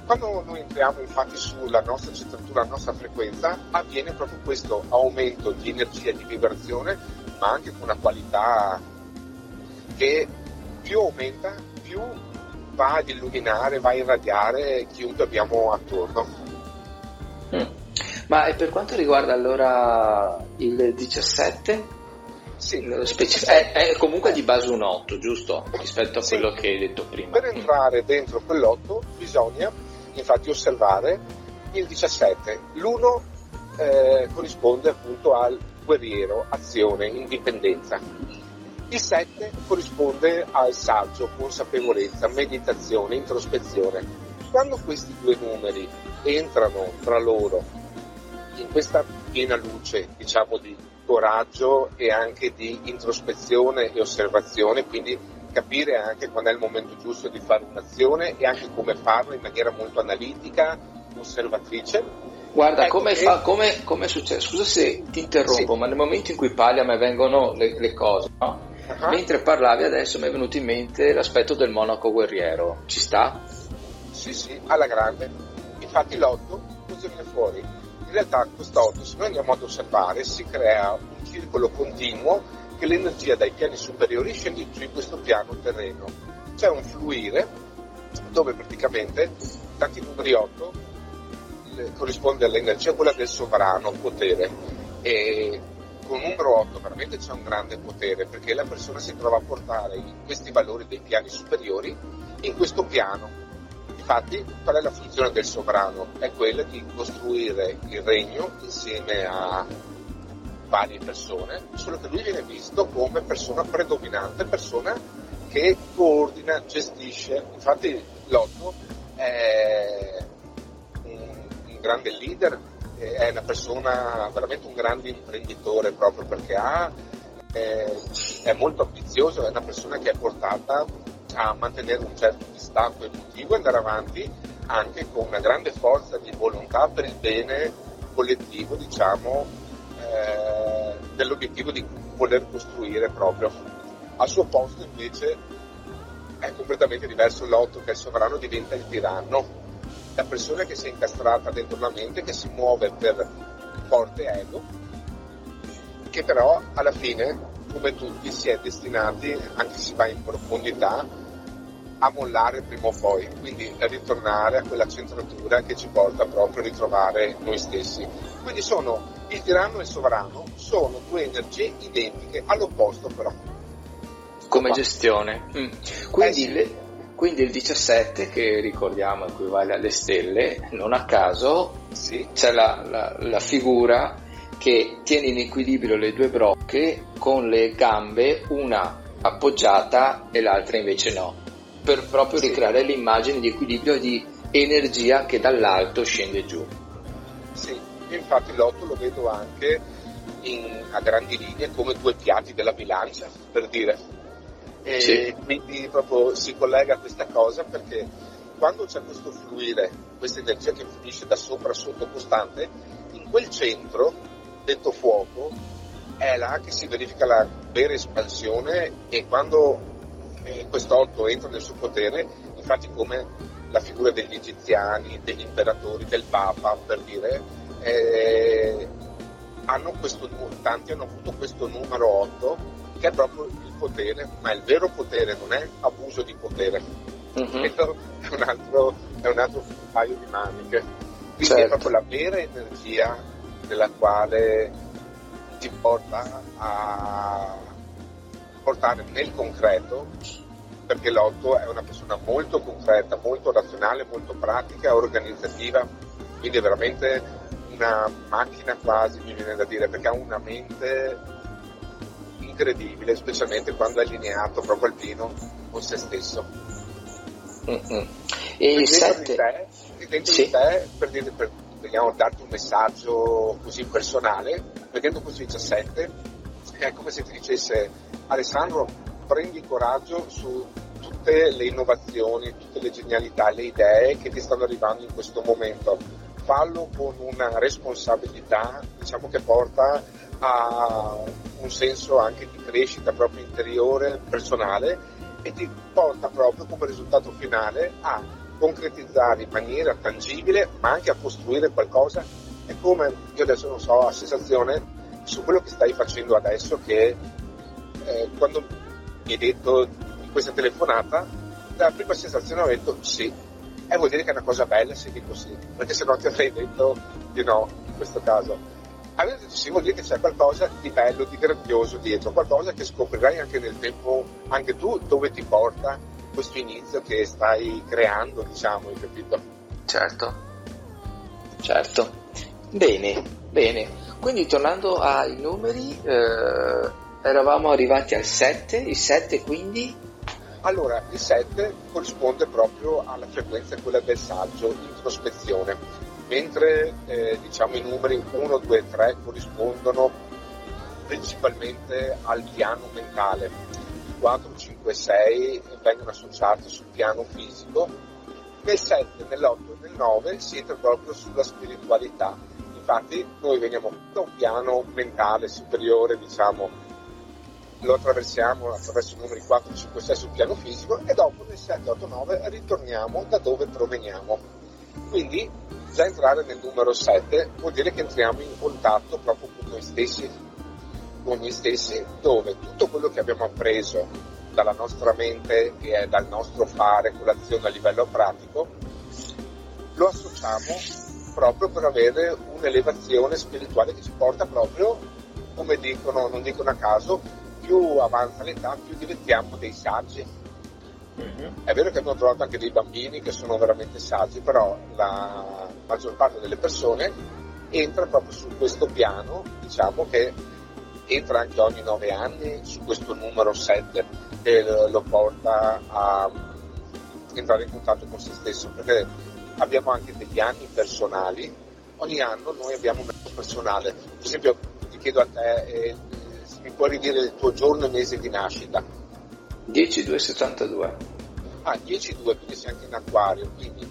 quando noi entriamo infatti sulla nostra centratura, la nostra frequenza, avviene proprio questo aumento di energia, di vibrazione, ma anche con una qualità che più aumenta, più va ad illuminare, va a irradiare chiunque abbiamo attorno. Mm. Ma per quanto riguarda allora il 17? Sì, specif- è, è, comunque di base un 8, giusto? Rispetto a sì. quello che hai detto prima. Per entrare dentro quell'8 bisogna infatti osservare il 17. L'1 eh, corrisponde appunto al guerriero, azione, indipendenza. Il 7 corrisponde al saggio, consapevolezza, meditazione, introspezione. Quando questi due numeri entrano tra loro in questa piena luce, diciamo, di coraggio e anche di introspezione e osservazione, quindi capire anche quando è il momento giusto di fare un'azione e anche come farlo in maniera molto analitica, osservatrice. Guarda, ecco, come, fa, come, come è successo? Scusa se ti interrompo, sì. ma nel momento in cui parli a me vengono le, le cose, no? uh-huh. Mentre parlavi adesso mi è venuto in mente l'aspetto del monaco guerriero. Ci sta? Sì, sì, alla grande. Infatti l'otto cosa viene fuori? in realtà quest'auto, se noi andiamo ad osservare, si crea un circolo continuo che l'energia dai piani superiori scende giù in questo piano terreno. C'è un fluire dove praticamente tanti numeri 8 corrisponde all'energia quella del sovrano potere e con numero 8 veramente c'è un grande potere perché la persona si trova a portare questi valori dei piani superiori in questo piano Infatti, qual è la funzione del sovrano? È quella di costruire il regno insieme a, varie persone, solo che lui viene visto come persona predominante, persona che coordina, gestisce. Infatti Lotto è un, grande leader, è una persona, veramente un grande imprenditore proprio perché ha, è, è molto ambizioso, è una persona che è portata a mantenere un certo distacco emotivo e andare avanti anche con una grande forza di volontà per il bene collettivo, diciamo, eh, dell'obiettivo di voler costruire proprio. Al suo posto invece è completamente diverso l'otto che il sovrano diventa il tiranno, la persona che si è incastrata dentro la mente, che si muove per forte ego, che però alla fine, come tutti, si è destinati, anche se va in profondità, a mollare prima o poi, quindi a ritornare a quella centratura che ci porta proprio a ritrovare noi stessi. Quindi sono il tiranno e il sovrano, sono due energie identiche, all'opposto però. Come gestione. Mm. Quindi, eh sì. le, quindi, il 17 che ricordiamo equivale alle stelle, non a caso sì. c'è la, la, la figura che tiene in equilibrio le due brocche con le gambe una appoggiata e l'altra invece no per proprio ricreare l'immagine di equilibrio di energia che dall'alto scende giù. Sì, infatti l'otto lo vedo anche in, a grandi linee come due piatti della bilancia, per dire. E sì. quindi proprio si collega a questa cosa perché quando c'è questo fluire, questa energia che fluisce da sopra a sotto costante, in quel centro, detto fuoco, è là che si verifica la vera espansione e quando eh, quest'otto entra nel suo potere, infatti come la figura degli egiziani, degli imperatori, del Papa, per dire, eh, hanno questo, tanti hanno avuto questo numero 8 che è proprio il potere, ma il vero potere non è abuso di potere, uh-huh. è, un altro, è un altro paio di maniche. Quindi certo. è proprio la vera energia nella quale ti porta a portare nel concreto, perché l'otto è una persona molto concreta, molto razionale, molto pratica, organizzativa, quindi è veramente una macchina quasi, mi viene da dire, perché ha una mente incredibile, specialmente quando è allineato proprio al pieno con se stesso. Mm-hmm. E il 7? Dentro sì. di te, per, dire, per vediamo, darti un messaggio così personale, vedendo questo 17, è come se ti dicesse Alessandro prendi coraggio su tutte le innovazioni, tutte le genialità, le idee che ti stanno arrivando in questo momento. Fallo con una responsabilità diciamo, che porta a un senso anche di crescita proprio interiore, personale e ti porta proprio come risultato finale a concretizzare in maniera tangibile ma anche a costruire qualcosa. È come, io adesso non so, la sensazione su quello che stai facendo adesso che eh, quando mi hai detto di questa telefonata la prima sensazione ho detto sì e vuol dire che è una cosa bella se dico sì perché se no ti avrei detto di no in questo caso. Avete detto sì vuol dire che c'è qualcosa di bello, di grandioso dietro qualcosa che scoprirai anche nel tempo anche tu dove ti porta questo inizio che stai creando diciamo hai capito? certo. Certo. Bene bene quindi tornando ai numeri, eh, eravamo arrivati al 7, il 7 quindi? Allora, il 7 corrisponde proprio alla frequenza quella del saggio, introspezione, mentre eh, diciamo i numeri 1, 2 e 3 corrispondono principalmente al piano mentale. Il 4, 5 e 6 vengono associati sul piano fisico, nel 7, nell'8 e nel 9 si entra proprio sulla spiritualità infatti noi veniamo da un piano mentale superiore, diciamo, lo attraversiamo attraverso i numeri 4, 5, 6 sul piano fisico e dopo nel 7, 8, 9 ritorniamo da dove proveniamo. Quindi già entrare nel numero 7 vuol dire che entriamo in contatto proprio con noi stessi, con noi stessi dove tutto quello che abbiamo appreso dalla nostra mente e dal nostro fare con l'azione a livello pratico lo associamo proprio per avere un'elevazione spirituale che ci porta proprio, come dicono, non dicono a caso, più avanza l'età, più diventiamo dei saggi. Mm-hmm. È vero che abbiamo trovato anche dei bambini che sono veramente saggi, però la maggior parte delle persone entra proprio su questo piano, diciamo che entra anche ogni nove anni su questo numero 7 che lo porta a entrare in contatto con se stesso, perché abbiamo anche degli anni personali, ogni anno noi abbiamo un anno personale, per esempio ti chiedo a te, eh, se mi puoi ridire il tuo giorno e mese di nascita? 10-2-72. Ah, 10-2, quindi sei anche in acquario, quindi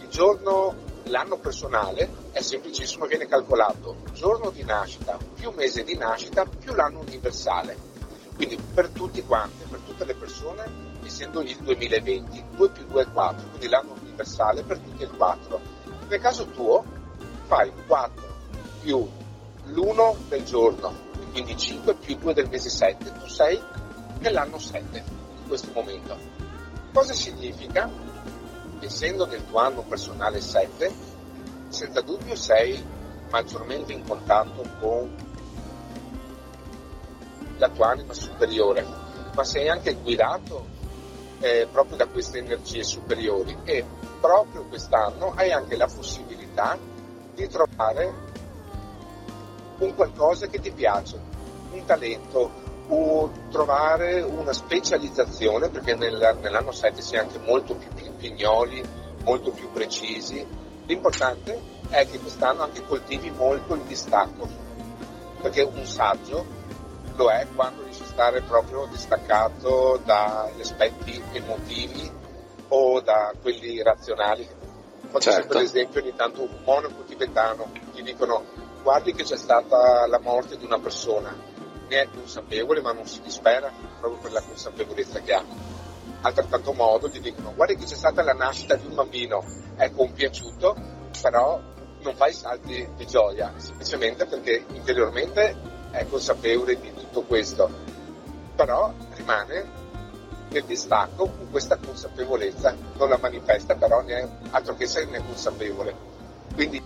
il giorno, l'anno personale è semplicissimo, viene calcolato giorno di nascita più mese di nascita più l'anno universale. Quindi per tutti quanti, per tutte le persone, essendo il 2020, 2 più 2 è 4, quindi l'anno universale per tutti è il 4. Nel caso tuo fai 4 più l'1 del giorno, quindi 5 più 2 del mese 7, tu sei nell'anno 7 in questo momento. Cosa significa? Essendo nel tuo anno personale 7, senza dubbio sei maggiormente in contatto con la tua anima superiore, ma sei anche guidato eh, proprio da queste energie superiori e proprio quest'anno hai anche la possibilità di trovare un qualcosa che ti piace, un talento, o trovare una specializzazione, perché nel, nell'anno 7 si è anche molto più pignoli, molto più precisi. L'importante è che quest'anno anche coltivi molto il distacco, perché un saggio lo è quando riesce a stare proprio distaccato dagli aspetti emotivi o da quelli razionali. Faccio certo. sempre l'esempio ogni tanto un monaco tibetano, gli dicono guardi che c'è stata la morte di una persona, ne è consapevole ma non si dispera proprio per la consapevolezza che ha. Altrettanto modo gli dicono guardi che c'è stata la nascita di un bambino, è compiaciuto, però non fai salti di gioia, semplicemente perché interiormente è consapevole di tutto questo, però rimane nel distacco con questa consapevolezza, non la manifesta, però ne altro che se ne è consapevole. Quindi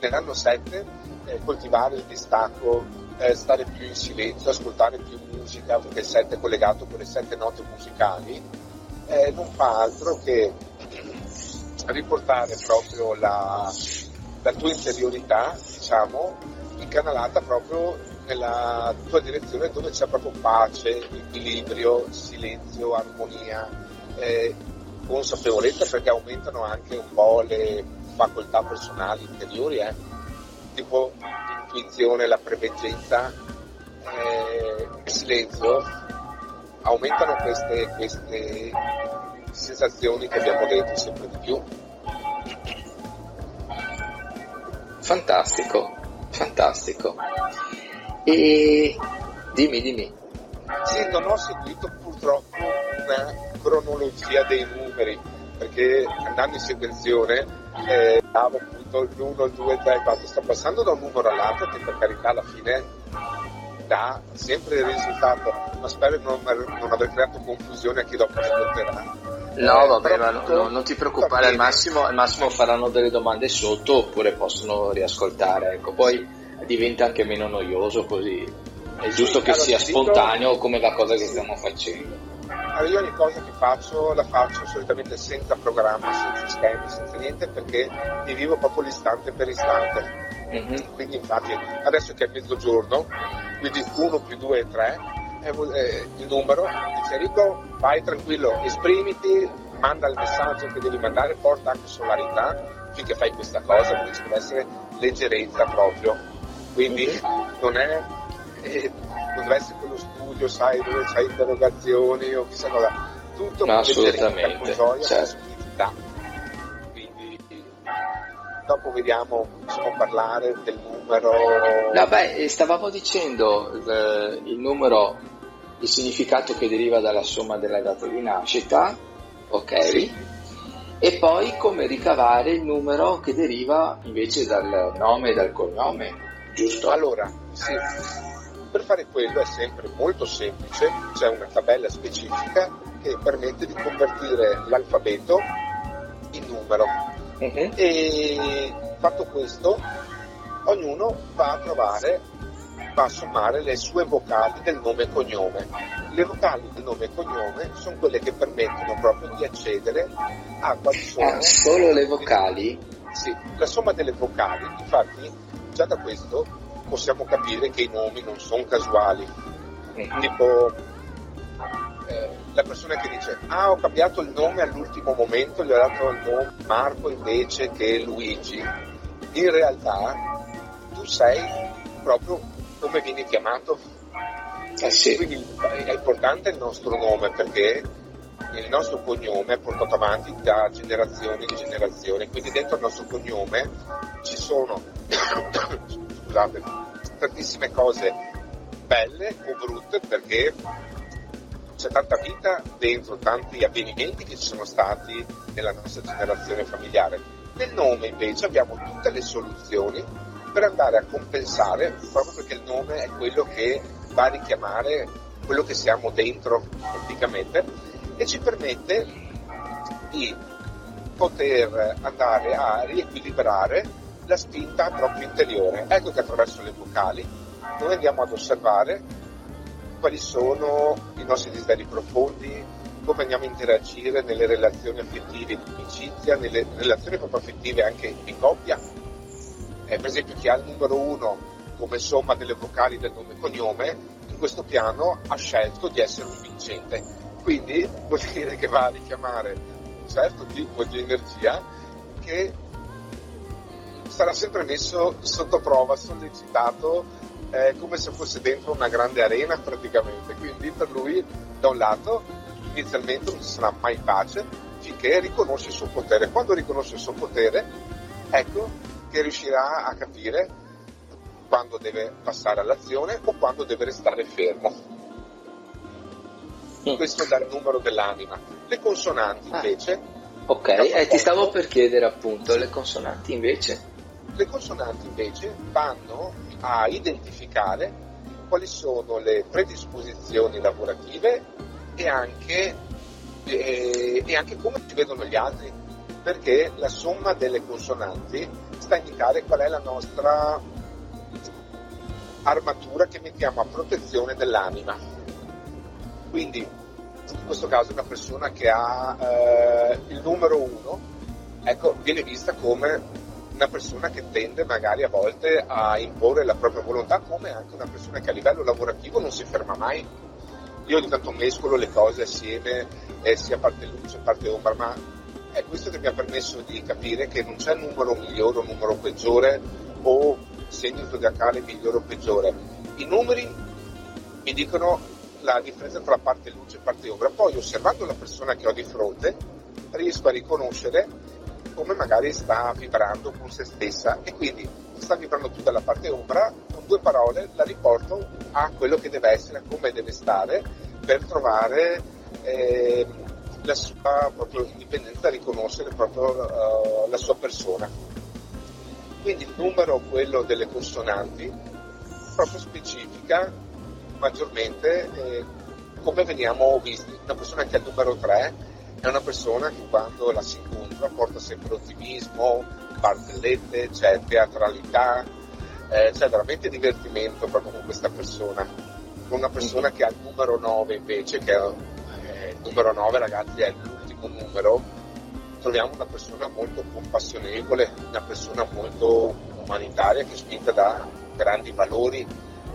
nell'anno 7 eh, coltivare il distacco, eh, stare più in silenzio, ascoltare più musica, perché il 7 è collegato con le sette note musicali, eh, non fa altro che riportare proprio la, la tua interiorità, diciamo, incanalata proprio nella tua direzione dove c'è proprio pace, equilibrio, silenzio, armonia, eh, consapevolezza perché aumentano anche un po' le facoltà personali interiori, eh? tipo l'intuizione, la preveggenza, eh, il silenzio, aumentano queste, queste sensazioni che abbiamo detto sempre di più. Fantastico, fantastico. E dimmi, dimmi. Sì, non ho seguito purtroppo una cronologia dei numeri, perché andando in sequenzione eh, davo appunto l'1, il 2, il 3, il 4, sto passando da un numero all'altro che per carità alla fine dà sempre il risultato, ma spero non, non aver creato confusione a chi dopo ascolterà. No, eh, vabbè, ma no, non ti preoccupare, al massimo, al massimo faranno delle domande sotto oppure possono riascoltare. Ecco. Poi diventa anche meno noioso così. È giusto che allora, sia spontaneo dico... come la cosa che stiamo facendo. Allora io ogni cosa che faccio la faccio solitamente senza programma, senza schemi, senza niente perché mi vivo proprio l'istante per istante. Mm-hmm. Quindi infatti adesso che è mezzogiorno, quindi 1 più 2 è 3, è il numero, dice Enrico vai tranquillo, esprimiti, manda il messaggio che devi mandare, porta anche solarità finché fai questa cosa, perché ci deve essere leggerezza proprio quindi non è, eh, non deve essere quello studio, sai, dove c'hai interrogazioni o chissà cosa, tutto Ma assolutamente, con gioia, certo. Quindi dopo vediamo, possiamo parlare del numero. No, beh, stavamo dicendo il, il numero, il significato che deriva dalla somma della data di nascita, ok? Sì e poi come ricavare il numero che deriva invece dal nome e dal cognome giusto? Allora, sì, per fare quello è sempre molto semplice, c'è una tabella specifica che permette di convertire l'alfabeto in numero. Uh-huh. E fatto questo, ognuno va a trovare, va a sommare le sue vocali del nome e cognome. Le vocali del nome e cognome sono quelle che permettono proprio di accedere a quali sono. Ah, solo le vocali? Sì, la somma delle vocali, infatti già da questo possiamo capire che i nomi non sono casuali. Mm. Tipo eh, la persona che dice ah ho cambiato il nome all'ultimo momento, gli ho dato il nome Marco invece che Luigi. In realtà tu sei proprio come vieni chiamato. Eh sì. Quindi è importante il nostro nome perché il nostro cognome è portato avanti da generazioni e generazioni, quindi dentro il nostro cognome ci sono scusate, tantissime cose belle o brutte perché c'è tanta vita dentro, tanti avvenimenti che ci sono stati nella nostra generazione familiare. Nel nome invece abbiamo tutte le soluzioni per andare a compensare, proprio perché il nome è quello che va a richiamare quello che siamo dentro praticamente e ci permette di poter andare a riequilibrare la spinta proprio interiore. Ecco che attraverso le vocali noi andiamo ad osservare quali sono i nostri desideri profondi, come andiamo a interagire nelle relazioni affettive di amicizia, nelle relazioni proprio affettive anche in coppia. Eh, per esempio chi ha il numero uno come somma delle vocali del nome e cognome, in questo piano ha scelto di essere un vincente quindi vuol dire che va a richiamare un certo tipo di energia che sarà sempre messo sotto prova, sollecitato, eh, come se fosse dentro una grande arena praticamente. Quindi per lui, da un lato, inizialmente non ci sarà mai pace finché riconosce il suo potere. Quando riconosce il suo potere, ecco che riuscirà a capire quando deve passare all'azione o quando deve restare fermo questo dal numero dell'anima. Le consonanti ah. invece... Ok, eh, ti stavo per chiedere appunto, le consonanti invece? Le consonanti invece vanno a identificare quali sono le predisposizioni lavorative e anche, e, e anche come ci vedono gli altri, perché la somma delle consonanti sta a indicare qual è la nostra armatura che mettiamo a protezione dell'anima. Quindi in questo caso una persona che ha eh, il numero uno ecco, viene vista come una persona che tende magari a volte a imporre la propria volontà, come anche una persona che a livello lavorativo non si ferma mai. Io ogni tanto mescolo le cose assieme, eh, sia parte luce, parte ombra, ma è questo che mi ha permesso di capire che non c'è numero migliore o numero peggiore o segno zodiacale migliore o peggiore. I numeri mi dicono la differenza tra parte luce e parte ombra. Poi osservando la persona che ho di fronte riesco a riconoscere come magari sta vibrando con se stessa e quindi sta vibrando più dalla parte ombra, con due parole la riporto a quello che deve essere, a come deve stare per trovare eh, la sua proprio indipendenza, riconoscere proprio uh, la sua persona. Quindi il numero, quello delle consonanti, proprio specifica maggiormente eh, come veniamo visti. Una persona che ha il numero 3 è una persona che quando la si incontra porta sempre ottimismo, barzellette, c'è teatralità, eh, c'è veramente divertimento proprio con questa persona. Con una persona che ha il numero 9 invece, che è, eh, il numero 9 ragazzi è l'ultimo numero, troviamo una persona molto compassionevole, una persona molto umanitaria che è spinta da grandi valori,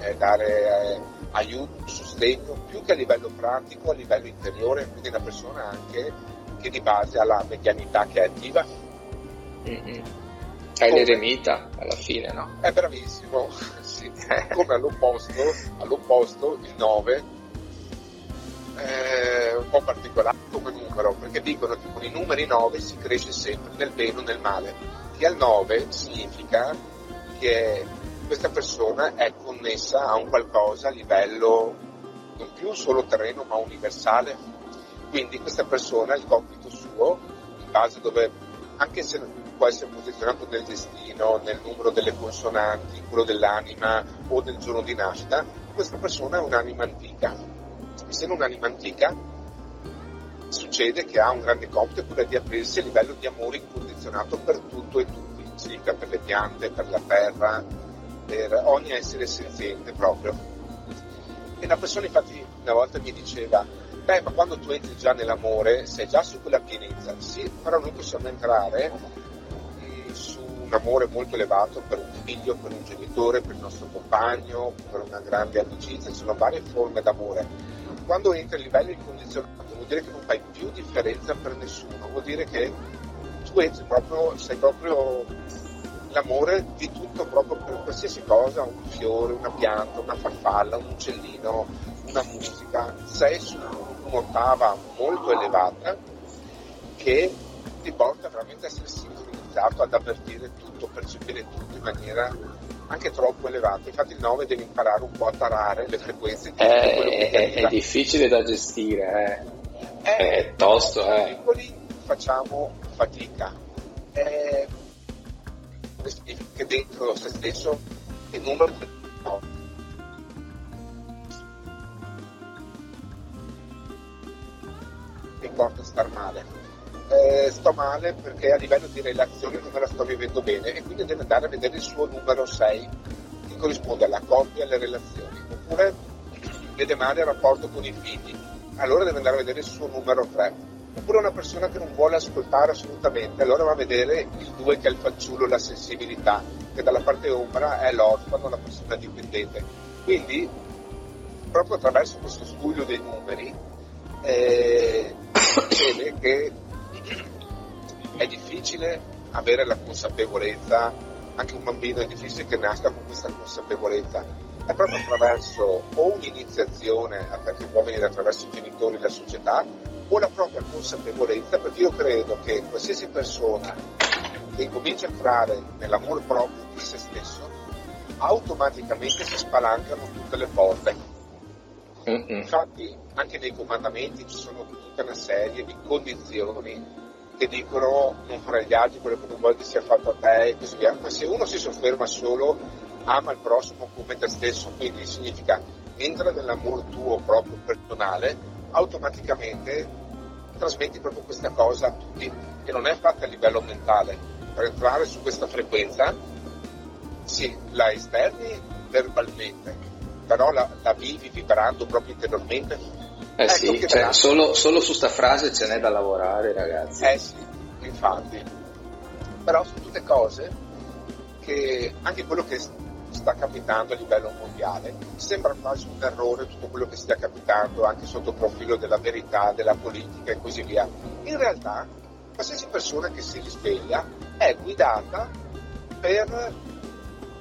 eh, dare eh, aiuto, sostegno, più che a livello pratico, a livello interiore, quindi una persona anche che di base ha la medianità che è attiva. Mm-hmm. È l'eremita alla fine, no? È bravissimo, sì. come all'opposto, all'opposto il 9 è un po' particolare come numero, perché dicono che con i numeri 9 si cresce sempre nel bene o nel male, che al 9 significa che questa persona è connessa a un qualcosa a livello non più solo terreno ma universale. Quindi questa persona, il compito suo, in base dove, anche se può essere posizionato nel destino, nel numero delle consonanti, quello dell'anima o del giorno di nascita, questa persona è un'anima antica. Essendo un'anima antica, succede che ha un grande compito, quello di aprirsi a livello di amore incondizionato per tutto e tutti, significa per le piante, per la terra, per ogni essere senziente proprio. E una persona infatti una volta mi diceva, beh ma quando tu entri già nell'amore sei già su quella pienezza, sì, però noi possiamo entrare su un amore molto elevato per un figlio, per un genitore, per il nostro compagno, per una grande amicizia, ci sono varie forme d'amore. Quando entri a livello incondizionato vuol dire che non fai più differenza per nessuno, vuol dire che tu entri proprio, sei proprio l'amore di tutto proprio per qualsiasi cosa, un fiore, una pianta, una farfalla, un uccellino, una musica, sei su un'ottava molto elevata che ti porta veramente a essere sincronizzato, ad avvertire tutto, percepire tutto in maniera anche troppo elevata. Infatti il 9 devi imparare un po' a tarare le frequenze. Di è, è, è difficile da gestire, eh. è, è tosto. Eh. piccoli facciamo fatica. Eh, che dentro se stesso il numero di no. mi porta star male. Eh, sto male perché a livello di relazione non me la sto vivendo bene e quindi deve andare a vedere il suo numero 6 che corrisponde alla coppia e alle relazioni oppure vede male il rapporto con i figli allora deve andare a vedere il suo numero 3 oppure una persona che non vuole ascoltare assolutamente allora va a vedere il 2 che è il fanciullo la sensibilità che dalla parte ombra è l'orfano la persona dipendente. Quindi proprio attraverso questo studio dei numeri eh, vede che è difficile avere la consapevolezza, anche un bambino è difficile che nasca con questa consapevolezza, è proprio attraverso o un'iniziazione che può venire attraverso i genitori la società o la propria consapevolezza, perché io credo che qualsiasi persona che incomincia a entrare nell'amore proprio di se stesso, automaticamente si spalancano tutte le porte. Infatti anche nei comandamenti ci sono tutta una serie di condizioni che dicono non fare gli altri quello che non vuoi che sia fatto a te e così via, ma se uno si sofferma solo ama il prossimo come te stesso, quindi significa entra nell'amore tuo proprio personale, automaticamente trasmetti proprio questa cosa a tutti, che non è fatta a livello mentale. Per entrare su questa frequenza, sì, la esterni verbalmente, però la, la vivi vibrando proprio interiormente eh ecco sì, cioè, solo, solo, su sta frase ce n'è da lavorare, ragazzi. Eh sì, infatti. Però sono tutte cose che anche quello che sta capitando a livello mondiale sembra quasi un errore tutto quello che stia capitando anche sotto il profilo della verità, della politica e così via. In realtà qualsiasi persona che si risveglia è guidata per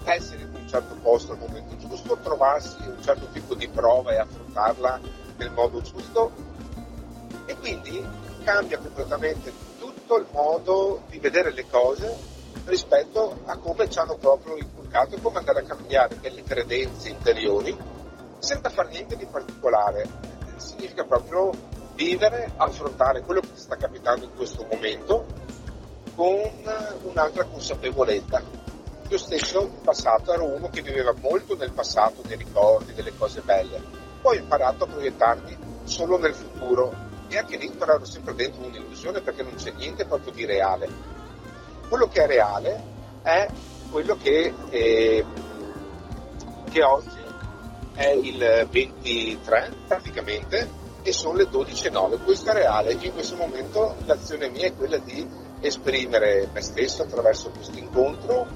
essere in un certo posto al momento giusto, trovarsi un certo tipo di prova e affrontarla nel modo giusto e quindi cambia completamente tutto il modo di vedere le cose rispetto a come ci hanno proprio inculcato come andare a cambiare delle credenze interiori senza fare niente di particolare. Significa proprio vivere, affrontare quello che sta capitando in questo momento con un'altra consapevolezza. Io stesso in passato ero uno che viveva molto nel passato, nei ricordi, delle cose belle poi ho imparato a proiettarmi solo nel futuro e anche lì imparare sempre dentro un'illusione perché non c'è niente proprio di reale. Quello che è reale è quello che, eh, che oggi è il 23 praticamente e sono le 12.09. Questo è reale. In questo momento l'azione mia è quella di esprimere me stesso attraverso questo incontro,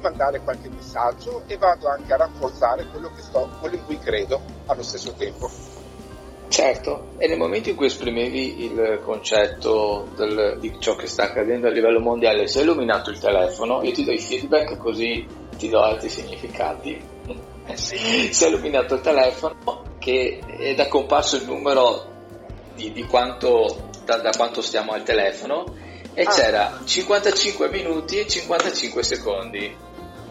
mandare qualche messaggio e vado anche a rafforzare quello, sto, quello in cui credo allo stesso tempo. Certo, e nel momento in cui esprimevi il concetto del, di ciò che sta accadendo a livello mondiale, se hai illuminato il telefono, io ti do i feedback così ti do altri significati. Eh. Si è illuminato il telefono che è comparso il numero di, di quanto, da, da quanto stiamo al telefono e ah. c'era 55 minuti e 55 secondi.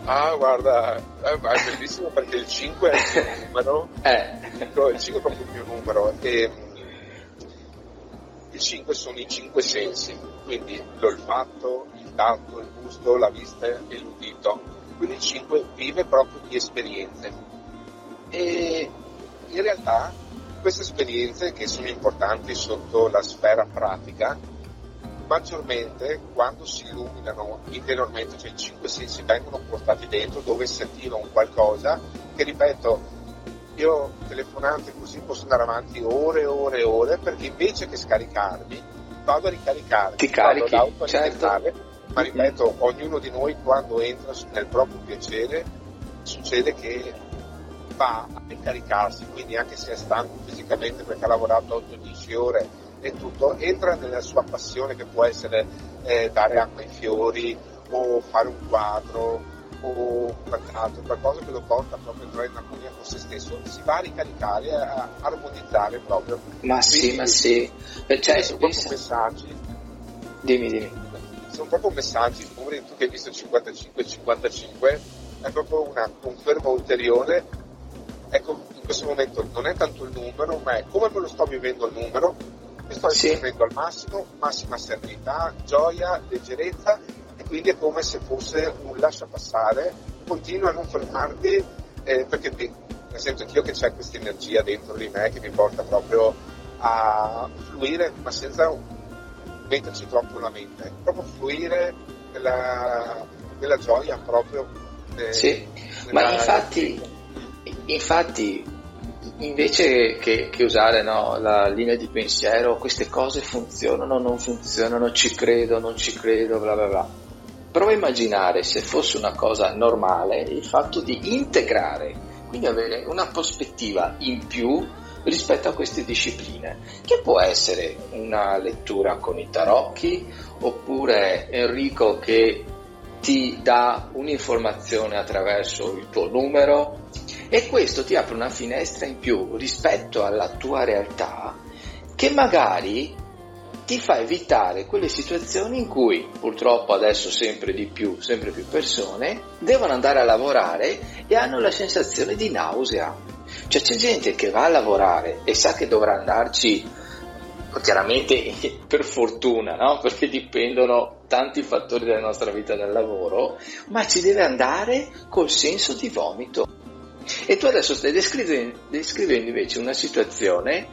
Ah, guarda, è bellissimo perché il 5 è il mio numero. eh. Il 5 è proprio il mio numero. E il 5 sono i 5 sensi, quindi l'olfatto, il tatto, il gusto, la vista e l'udito. Quindi il 5 vive proprio di esperienze. E in realtà queste esperienze che sono importanti sotto la sfera pratica maggiormente quando si illuminano interiormente, cioè i cinque sensi vengono portati dentro dove si attiva un qualcosa che ripeto io telefonante così posso andare avanti ore e ore e ore perché invece che scaricarmi vado a ricaricarmi, Ti carichi, vado ad certo. ma ripeto, ognuno di noi quando entra nel proprio piacere succede che va a ricaricarsi, quindi anche se è stanco fisicamente perché ha lavorato 8-10 ore e tutto, entra nella sua passione che può essere eh, dare acqua ai fiori o fare un quadro o quant'altro, qualcosa che lo porta proprio a entrare in armonia con se stesso, si va a ricaricare, a armonizzare proprio. Ma Quindi, sì, ma sì. Cioè, sono proprio messaggi. Dimmi, dimmi. Sono proprio messaggi, come tu che hai visto 55-55, è proprio una conferma ulteriore. Ecco, in questo momento non è tanto il numero, ma è come me lo sto vivendo il numero, mi sto sì. vivendo al massimo, massima serenità, gioia, leggerezza quindi è come se fosse un lascia passare, continua a non fermarti eh, perché ti, nel senso anch'io che c'è questa energia dentro di me che mi porta proprio a fluire ma senza metterci troppo la mente, proprio fluire nella, nella gioia proprio. Eh, sì, ma infatti, infatti invece che, che usare no, la linea di pensiero, queste cose funzionano, non funzionano, ci credo, non ci credo, bla bla bla. Prova a immaginare se fosse una cosa normale il fatto di integrare, quindi avere una prospettiva in più rispetto a queste discipline, che può essere una lettura con i tarocchi, oppure Enrico che ti dà un'informazione attraverso il tuo numero e questo ti apre una finestra in più rispetto alla tua realtà che magari ti fa evitare quelle situazioni in cui purtroppo adesso sempre di più, sempre più persone devono andare a lavorare e hanno la sensazione di nausea. Cioè c'è gente che va a lavorare e sa che dovrà andarci chiaramente per fortuna, no? perché dipendono tanti fattori della nostra vita dal lavoro, ma ci deve andare col senso di vomito. E tu adesso stai descrivendo, descrivendo invece una situazione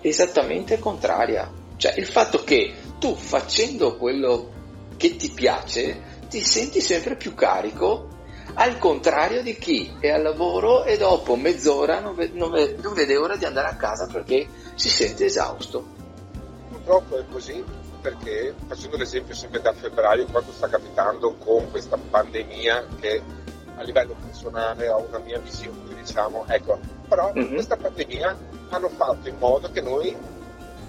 esattamente contraria. Cioè il fatto che tu facendo quello che ti piace ti senti sempre più carico al contrario di chi è al lavoro e dopo mezz'ora non, ve- non, ve- non vede ora di andare a casa perché si sente esausto. Purtroppo è così perché facendo l'esempio sempre da febbraio quando sta capitando con questa pandemia che a livello personale ho una mia visione diciamo ecco però mm-hmm. questa pandemia hanno fatto in modo che noi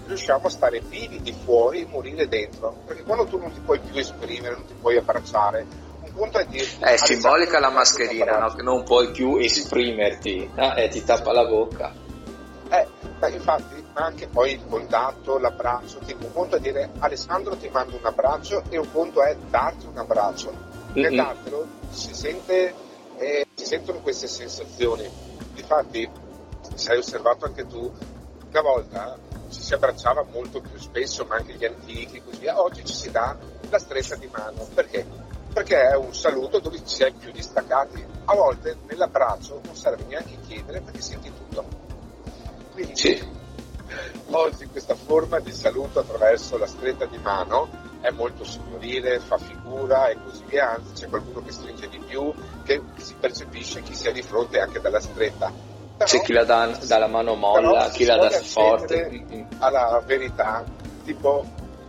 riusciamo a stare vivi di fuori e morire dentro. Perché quando tu non ti puoi più esprimere, non ti puoi abbracciare, un punto è dire... È simbolica la mascherina, no? che non puoi più esprimerti no? e ti tappa la bocca. Eh, beh, infatti anche poi il contatto, l'abbraccio, tipo un conto è dire Alessandro ti mando un abbraccio e un conto è darti un abbraccio. Nel dartelo si, sente, eh, si sentono queste sensazioni. Infatti, se hai osservato anche tu, una volta ci si abbracciava molto più spesso, ma anche gli antichi e così via. Oggi ci si dà la stretta di mano. Perché? Perché è un saluto dove si è più distaccati. A volte nell'abbraccio non serve neanche chiedere perché senti tutto. Quindi sì. oggi questa forma di saluto attraverso la stretta di mano è molto signorile, fa figura e così via, anzi c'è qualcuno che stringe di più, che si percepisce chi sia di fronte anche dalla stretta c'è chi la dà, dà la mano molla, chi la dà forte. Alla verità, tipo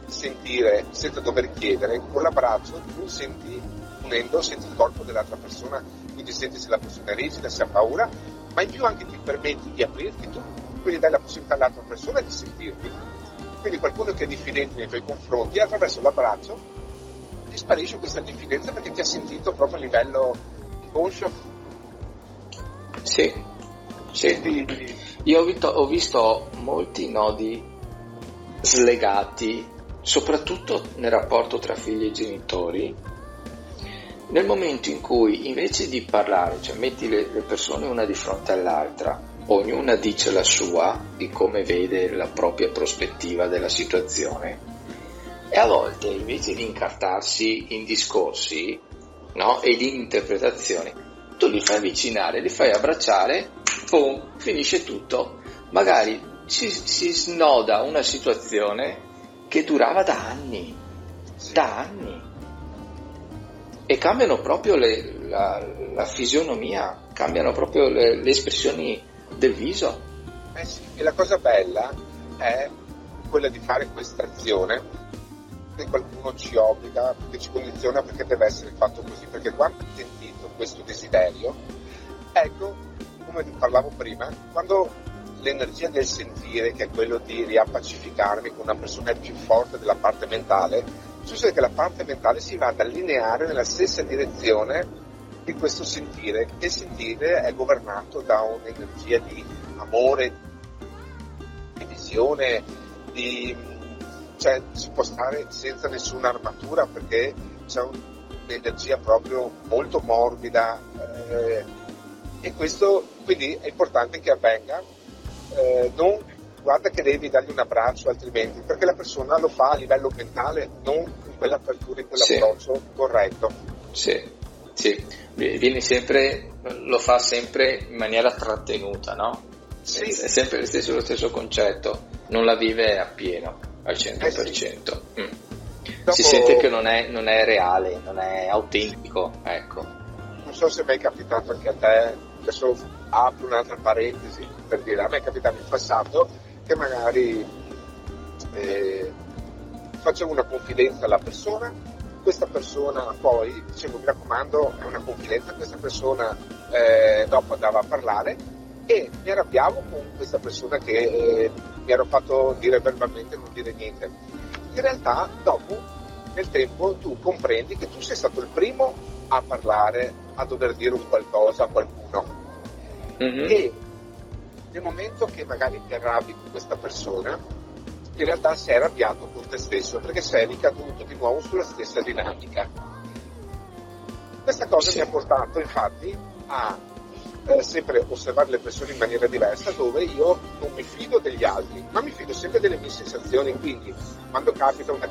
sentire senza dover chiedere, con l'abbraccio tu senti, unendo, senti il corpo dell'altra persona, quindi senti se la persona è rigida, se ha paura, ma in più anche ti permetti di aprirti tu, quindi dai la possibilità all'altra persona di sentirti. Quindi qualcuno che è diffidente nei tuoi confronti, attraverso l'abbraccio, ti sparisce questa diffidenza perché ti ha sentito proprio a livello conscio. Sì, sì, io ho visto, ho visto molti nodi slegati, soprattutto nel rapporto tra figli e genitori, nel momento in cui invece di parlare, cioè metti le, persone una di fronte all'altra, ognuna dice la sua di come vede la propria prospettiva della situazione, e a volte invece di incartarsi in discorsi no, e di interpretazioni, tu li fai avvicinare, li fai abbracciare boom, finisce tutto. Magari si, si snoda una situazione che durava da anni, da anni. E cambiano proprio le, la, la, fisionomia, cambiano proprio le, le espressioni del viso. Eh sì, e la cosa bella è quella di fare questa azione che qualcuno ci obbliga, che ci condiziona perché deve essere fatto così, perché quando ho sentito questo desiderio, ecco, come parlavo prima, quando l'energia del sentire, che è quello di riappacificarmi con una persona più forte della parte mentale, succede che la parte mentale si va ad allineare nella stessa direzione di questo sentire e sentire è governato da un'energia di amore, di visione, di, cioè si può stare senza nessuna armatura perché c'è un'energia proprio molto morbida eh, e questo quindi è importante che avvenga eh, non guarda che devi dargli un abbraccio altrimenti perché la persona lo fa a livello mentale non in quell'apertura in quell'approccio sì. corretto sì sì, viene sempre, lo fa sempre in maniera trattenuta, no? Sì. È sempre lo stesso, lo stesso concetto, non la vive appieno, al 100%. Eh sì. mm. Dopo... Si sente che non è, non è, reale, non è autentico, ecco. Non so se mi è capitato anche a te, adesso apro un'altra parentesi per dire, a me è capitato in passato che magari eh, facevo una confidenza alla persona questa persona poi, dicevo mi raccomando, è una confidenza, questa persona eh, dopo andava a parlare e mi arrabbiavo con questa persona che eh, mi ero fatto dire verbalmente non dire niente. In realtà dopo, nel tempo, tu comprendi che tu sei stato il primo a parlare, a dover dire un qualcosa a qualcuno. Mm-hmm. E nel momento che magari ti arrabbi con questa persona, in realtà sei arrabbiato con te stesso perché sei ricaduto di nuovo sulla stessa dinamica. Questa cosa sì. mi ha portato infatti a eh, sempre osservare le persone in maniera diversa dove io non mi fido degli altri, ma mi fido sempre delle mie sensazioni, quindi quando capita una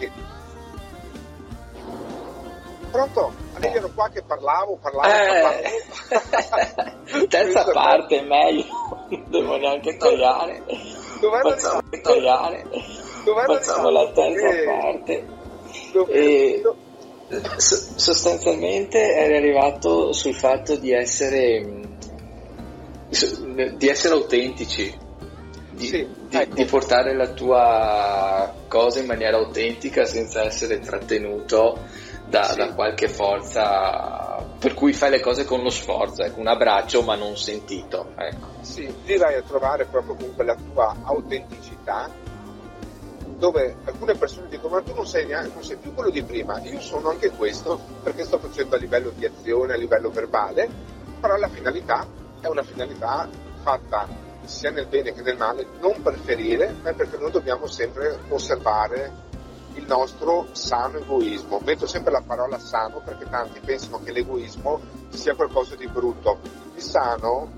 Pronto? Allora ero qua che parlavo, parlavo, eh, parlavo. Terza parte meglio, non devo neanche tagliare. Dov'è Facciamo tagliare. Facciamo la terza eh, parte. E sostanzialmente eri arrivato sul fatto di essere di essere autentici di, sì, di, ecco. di, portare la tua cosa in maniera autentica senza essere trattenuto da, sì. da, qualche forza per cui fai le cose con lo sforzo, ecco, un abbraccio ma non sentito. Ecco. Sì, lì vai a trovare proprio comunque la tua autenticità dove alcune persone dicono ma tu non sei, neanche, non sei più quello di prima, io sono anche questo perché sto facendo a livello di azione, a livello verbale, però la finalità è una finalità fatta sia nel bene che nel male, non per ferire, ma perché noi dobbiamo sempre osservare il nostro sano egoismo. Metto sempre la parola sano perché tanti pensano che l'egoismo sia qualcosa di brutto. Il sano,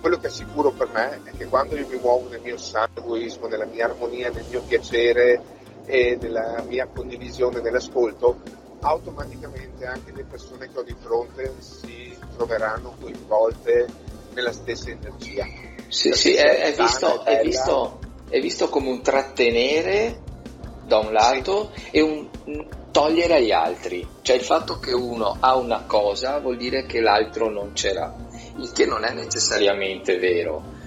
quello che è sicuro per me è che quando io mi muovo nel mio sano egoismo, nella mia armonia, nel mio piacere e nella mia condivisione, nell'ascolto, automaticamente anche le persone che ho di fronte si troveranno coinvolte nella stessa energia. Sì, sì, è, è, visto, è, visto, è visto come un trattenere da un lato sì. e un togliere agli altri, cioè il fatto che uno ha una cosa vuol dire che l'altro non ce l'ha, il che non è necessariamente vero.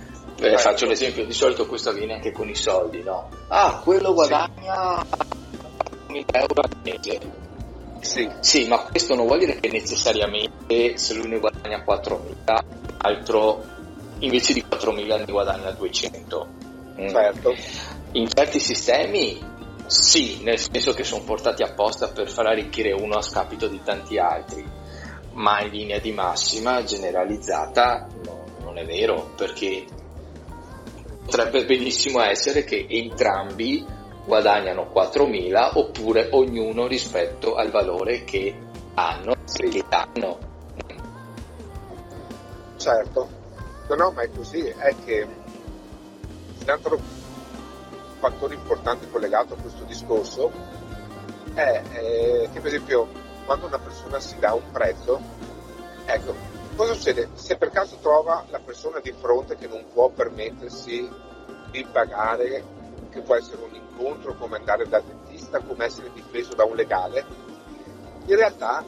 Eh, faccio l'esempio, di solito questo avviene anche con i soldi, no? Ah, quello guadagna sì. 1000 euro al mese. Sì. sì, ma questo non vuol dire che necessariamente se lui ne guadagna 4.000, l'altro invece di 4.000 ne guadagna 200. Mm. Certo. In certi sistemi sì, nel senso che sono portati apposta per far arricchire uno a scapito di tanti altri, ma in linea di massima generalizzata no, non è vero, perché potrebbe benissimo essere che entrambi guadagnano 4.000 oppure ognuno rispetto al valore che hanno sì. che danno. Certo, no, ma è così, è che fattore importante collegato a questo discorso è eh, che per esempio quando una persona si dà un prezzo, ecco, cosa succede? Se per caso trova la persona di fronte che non può permettersi di pagare, che può essere un incontro, come andare dal dentista, come essere difeso da un legale, in realtà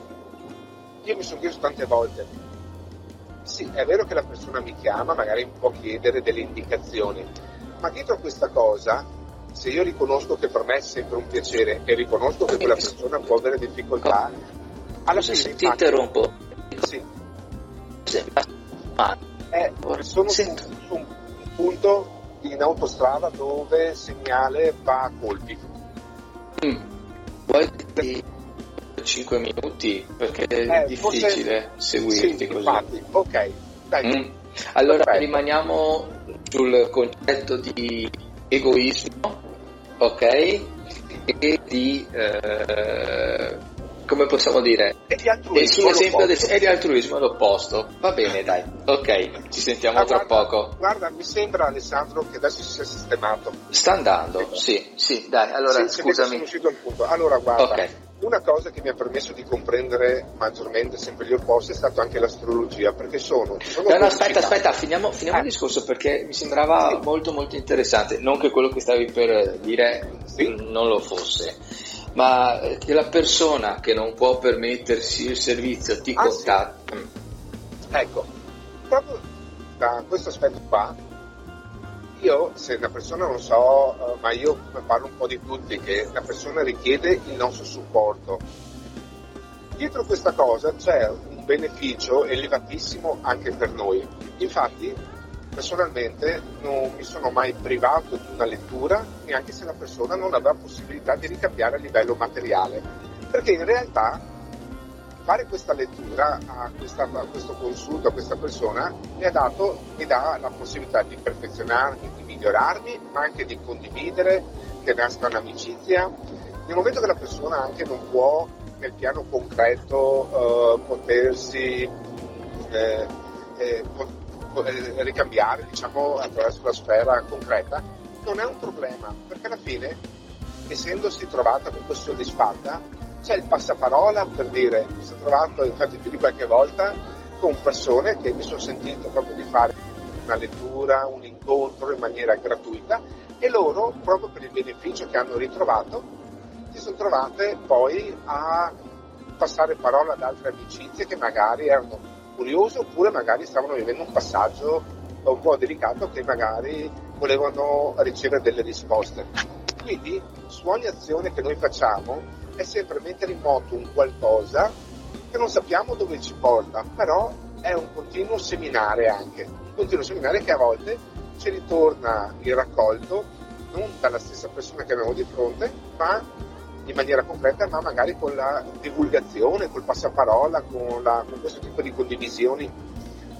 io mi sono chiesto tante volte, sì, è vero che la persona mi chiama, magari può chiedere delle indicazioni, ma dietro a questa cosa se io riconosco che per me è sempre un piacere e riconosco che quella persona può avere difficoltà, alla fine ti infatti- interrompo. Sì, eh, sono su, su un punto in autostrada dove il segnale va a colpi. mm, vuoi di 5 minuti? Perché è Eh, forse- difficile seguirti Sì, così. infatti, ok, dai, Mm. Allora Perfetto. rimaniamo sul concetto di egoismo, ok? E di eh, come possiamo dire? e di altruismo. sull'esempio del, e di altruismo è l'opposto. Va bene, dai. Ok, ci sentiamo Ah, tra guarda, poco. Guarda, mi sembra Alessandro che adesso si sia sistemato. Sta andando? Sì, sì, dai. Allora, Sì, perché sono scusami. uscito al punto. Allora, guarda, Ok. Una cosa che mi ha permesso di comprendere maggiormente sempre gli opposti è stato anche l'astrologia, perché sono... sono No, no, aspetta, aspetta, finiamo, finiamo Eh. il discorso perché mi sembrava Sì. molto molto interessante, non che quello che stavi per dire Sì. non lo fosse, ma che la persona che non può permettersi il servizio ti Ah, sì. contatta. Mm. Ecco, proprio da questo aspetto qua, io se una persona non so, eh, ma io parlo un po' di tutti, che una persona richiede il nostro supporto. Dietro questa cosa c'è un beneficio elevatissimo anche per noi. Infatti, personalmente non mi sono mai privato di una lettura, neanche se la persona non aveva possibilità di ricambiare a livello materiale. Perché in realtà fare questa lettura a, questa- a questo consulto a questa persona mi ha dato, mi dà la possibilità di perfezionarmi, di migliorarmi, ma anche di condividere, che nasca un'amicizia. Nel momento che la persona anche non può nel piano concreto eh, potersi eh, eh, eh, ricambiare diciamo, attraverso la sfera concreta, non è un problema, perché alla fine, essendosi trovata comunque soddisfatta, c'è il passaparola per dire mi sono trovato infatti più di qualche volta con persone che mi sono sentito proprio di fare una lettura, un incontro in maniera gratuita e loro proprio per il beneficio che hanno ritrovato si sono trovate poi a passare parola ad altre amicizie che magari erano curiose oppure magari stavano vivendo un passaggio un po' delicato che magari volevano ricevere delle risposte. Quindi su ogni azione che noi facciamo è sempre mettere in moto un qualcosa che non sappiamo dove ci porta, però è un continuo seminare anche, un continuo seminare che a volte ci ritorna il raccolto non dalla stessa persona che abbiamo di fronte, ma in maniera concreta, ma magari con la divulgazione, col passaparola, con, la, con questo tipo di condivisioni.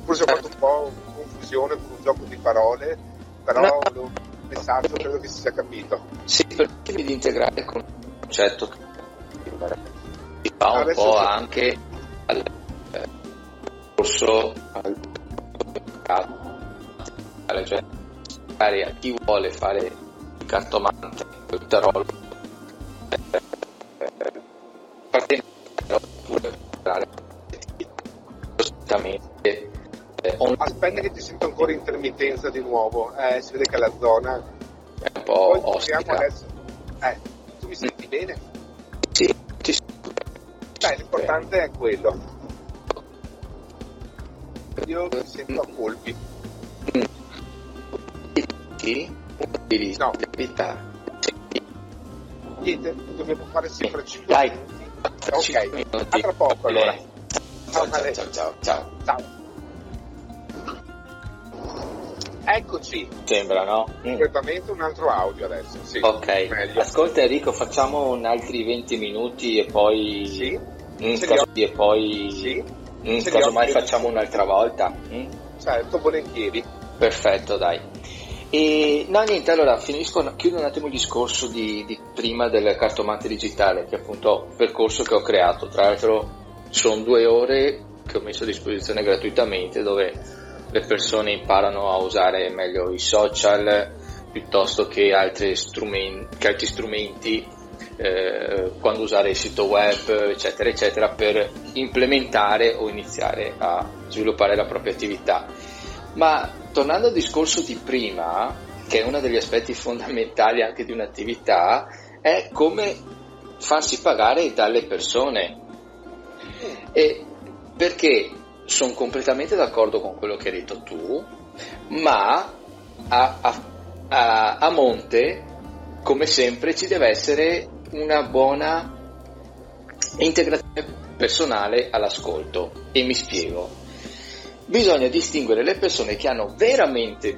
Forse ho fatto un po' confusione con un gioco di parole, però No. il messaggio credo che si sia capito. Sì, perché di integrare con un concetto si fa un po' sì. anche al eh, corso al al- cioè, magari a chi vuole fare il cartomante il tarolo partendo oppure eh, on- Aspetta che ti sento ancora intermittenza di nuovo, eh, si vede che la zona... è un po' Poi ostica adesso. Eh, tu mi senti bene? Sì, ci Dai, l'importante è quello. Io ti sento a colpi. Sì, di No. verità. Niente, dobbiamo fare sempre 5 Dai. minuti. Ok, a tra poco allora. Ciao, ciao, ciao, ciao. Ciao. Eccoci, Sembra, no? Mm. completamente un altro audio adesso. Sì, Ok, meglio. ascolta Enrico, facciamo un altri 20 minuti e poi... Sì, Mm, così e poi... sì, Mm, casomai facciamo un'altra volta. Mm? certo, volentieri. Perfetto, dai. E no, niente, allora finisco, chiudo un attimo il discorso di, di prima del cartomante digitale, che è appunto un percorso che ho creato. Tra l'altro sono due ore che ho messo a disposizione gratuitamente dove le persone imparano a usare meglio i social piuttosto che altri strumenti, che altri strumenti eh, quando usare il sito web, eccetera, eccetera, per implementare o iniziare a sviluppare la propria attività. Ma tornando al discorso di prima, che è uno degli aspetti fondamentali anche di un'attività, è come farsi pagare dalle persone. E perché sono completamente d'accordo con quello che hai detto tu, ma a, a- a- a monte come sempre ci deve essere una buona integrazione personale all'ascolto e mi spiego. Bisogna distinguere le persone che hanno veramente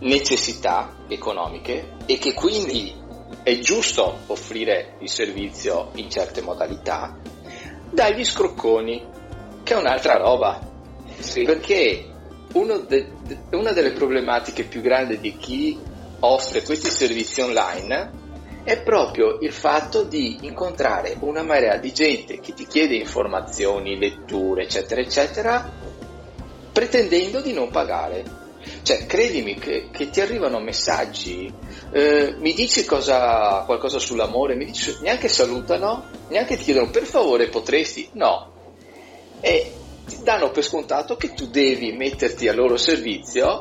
necessità economiche e che quindi è giusto offrire il servizio in certe modalità dagli scrocconi, che è un'altra roba. Sì. Perché de, de, una delle problematiche più grandi di chi offre questi servizi online è proprio il fatto di incontrare una marea di gente che ti chiede informazioni, letture, eccetera, eccetera, pretendendo di non pagare. Cioè, credimi che, che ti arrivano messaggi, eh, mi dici cosa, qualcosa sull'amore, mi dici, neanche salutano, neanche ti chiedono per favore potresti, no. E ti danno per scontato che tu devi metterti a loro servizio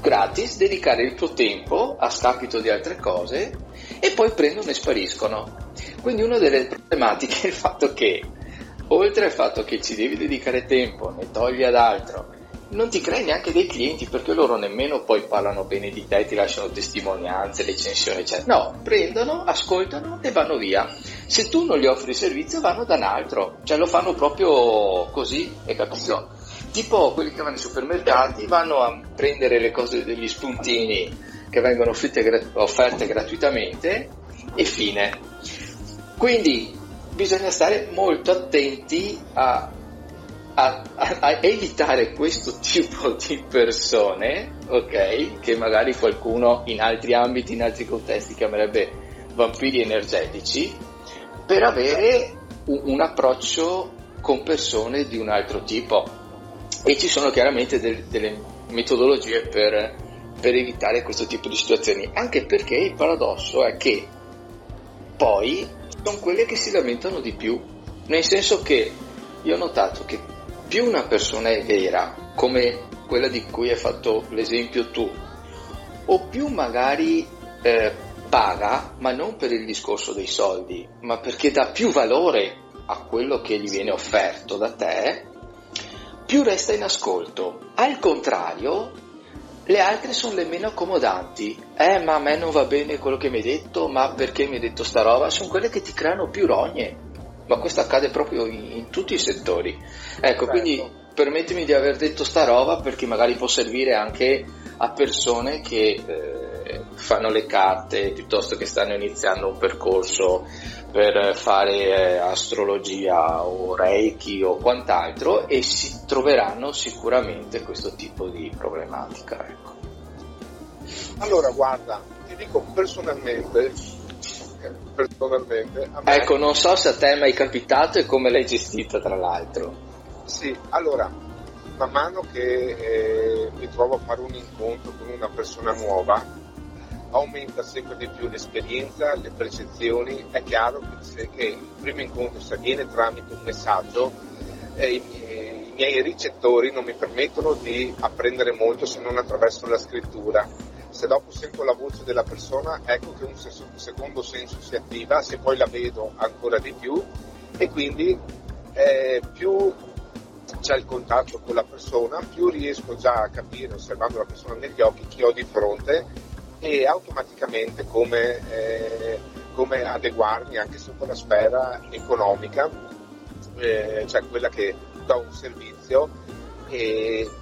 gratis, dedicare il tuo tempo a scapito di altre cose e poi prendono e spariscono. Quindi una delle problematiche è il fatto che, oltre al fatto che ci devi dedicare tempo, ne togli ad altro, non ti crei neanche dei clienti perché loro nemmeno poi parlano bene di te, ti lasciano testimonianze, recensioni, eccetera. No, prendono, ascoltano e vanno via. Se tu non gli offri il servizio vanno da un altro, cioè lo fanno proprio così, hai capito? Tipo quelli che vanno ai supermercati vanno a prendere le cose degli spuntini che vengono offerte, offerte gratuitamente e fine. Quindi bisogna stare molto attenti a, a, a, a, evitare questo tipo di persone, ok? Che magari qualcuno in altri ambiti, in altri contesti chiamerebbe vampiri energetici, per avere un, un approccio con persone di un altro tipo. E ci sono chiaramente del, delle metodologie per per evitare questo tipo di situazioni, anche perché il paradosso è che poi sono quelle che si lamentano di più, nel senso che io ho notato che più una persona è vera, come quella di cui hai fatto l'esempio tu, o più magari eh, paga, ma non per il discorso dei soldi, ma perché dà più valore a quello che gli viene offerto da te, più resta in ascolto. Al contrario, le altre sono le meno accomodanti. Eh, ma a me non va bene quello che mi hai detto, ma perché mi hai detto sta roba? Sono quelle che ti creano più rogne. Ma questo accade proprio in, in tutti i settori. Ecco, certo. quindi permettimi di aver detto sta roba perché magari può servire anche a persone che eh, fanno le carte piuttosto che stanno iniziando un percorso per fare eh, astrologia o reiki o quant'altro e si troveranno sicuramente questo tipo di problematica. Ecco. Allora guarda, ti dico personalmente, personalmente me... ecco non so se a te è mai capitato e come l'hai gestita tra l'altro. Sì, allora man mano che eh, mi trovo a fare un incontro con una persona nuova, aumenta sempre di più l'esperienza, le percezioni. È chiaro che, che il primo incontro si avviene tramite un messaggio, eh, i, i, miei ricettori non mi permettono di apprendere molto se non attraverso la scrittura. Se dopo sento la voce della persona, ecco che un secondo senso si attiva, se poi la vedo ancora di più e quindi eh, più c'è il contatto con la persona, più riesco già a capire, osservando la persona negli occhi, chi ho di fronte e automaticamente come, eh, come adeguarmi anche sotto la sfera economica, eh, cioè quella che do un servizio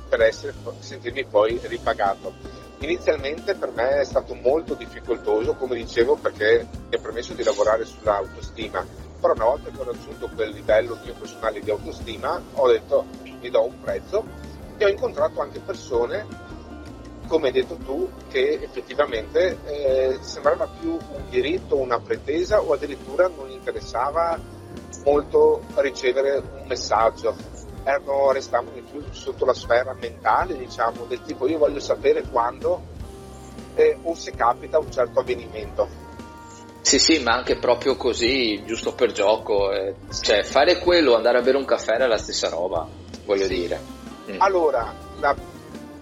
per essere, sentirmi poi ripagato. Inizialmente per me è stato molto difficoltoso, come dicevo, perché mi ha permesso di lavorare sull'autostima. Però una volta che ho raggiunto quel livello mio personale di autostima ho detto mi do un prezzo. E ho incontrato anche persone come hai detto tu che effettivamente eh, sembrava più un diritto, una pretesa o addirittura non interessava molto ricevere un messaggio erano, restavano più sotto la sfera mentale diciamo del tipo io voglio sapere quando eh, o se capita un certo avvenimento sì, sì, ma anche proprio così, giusto per gioco. Eh. Cioè, fare quello, andare a bere un caffè è la stessa roba, voglio sì. dire. Mm. Allora, la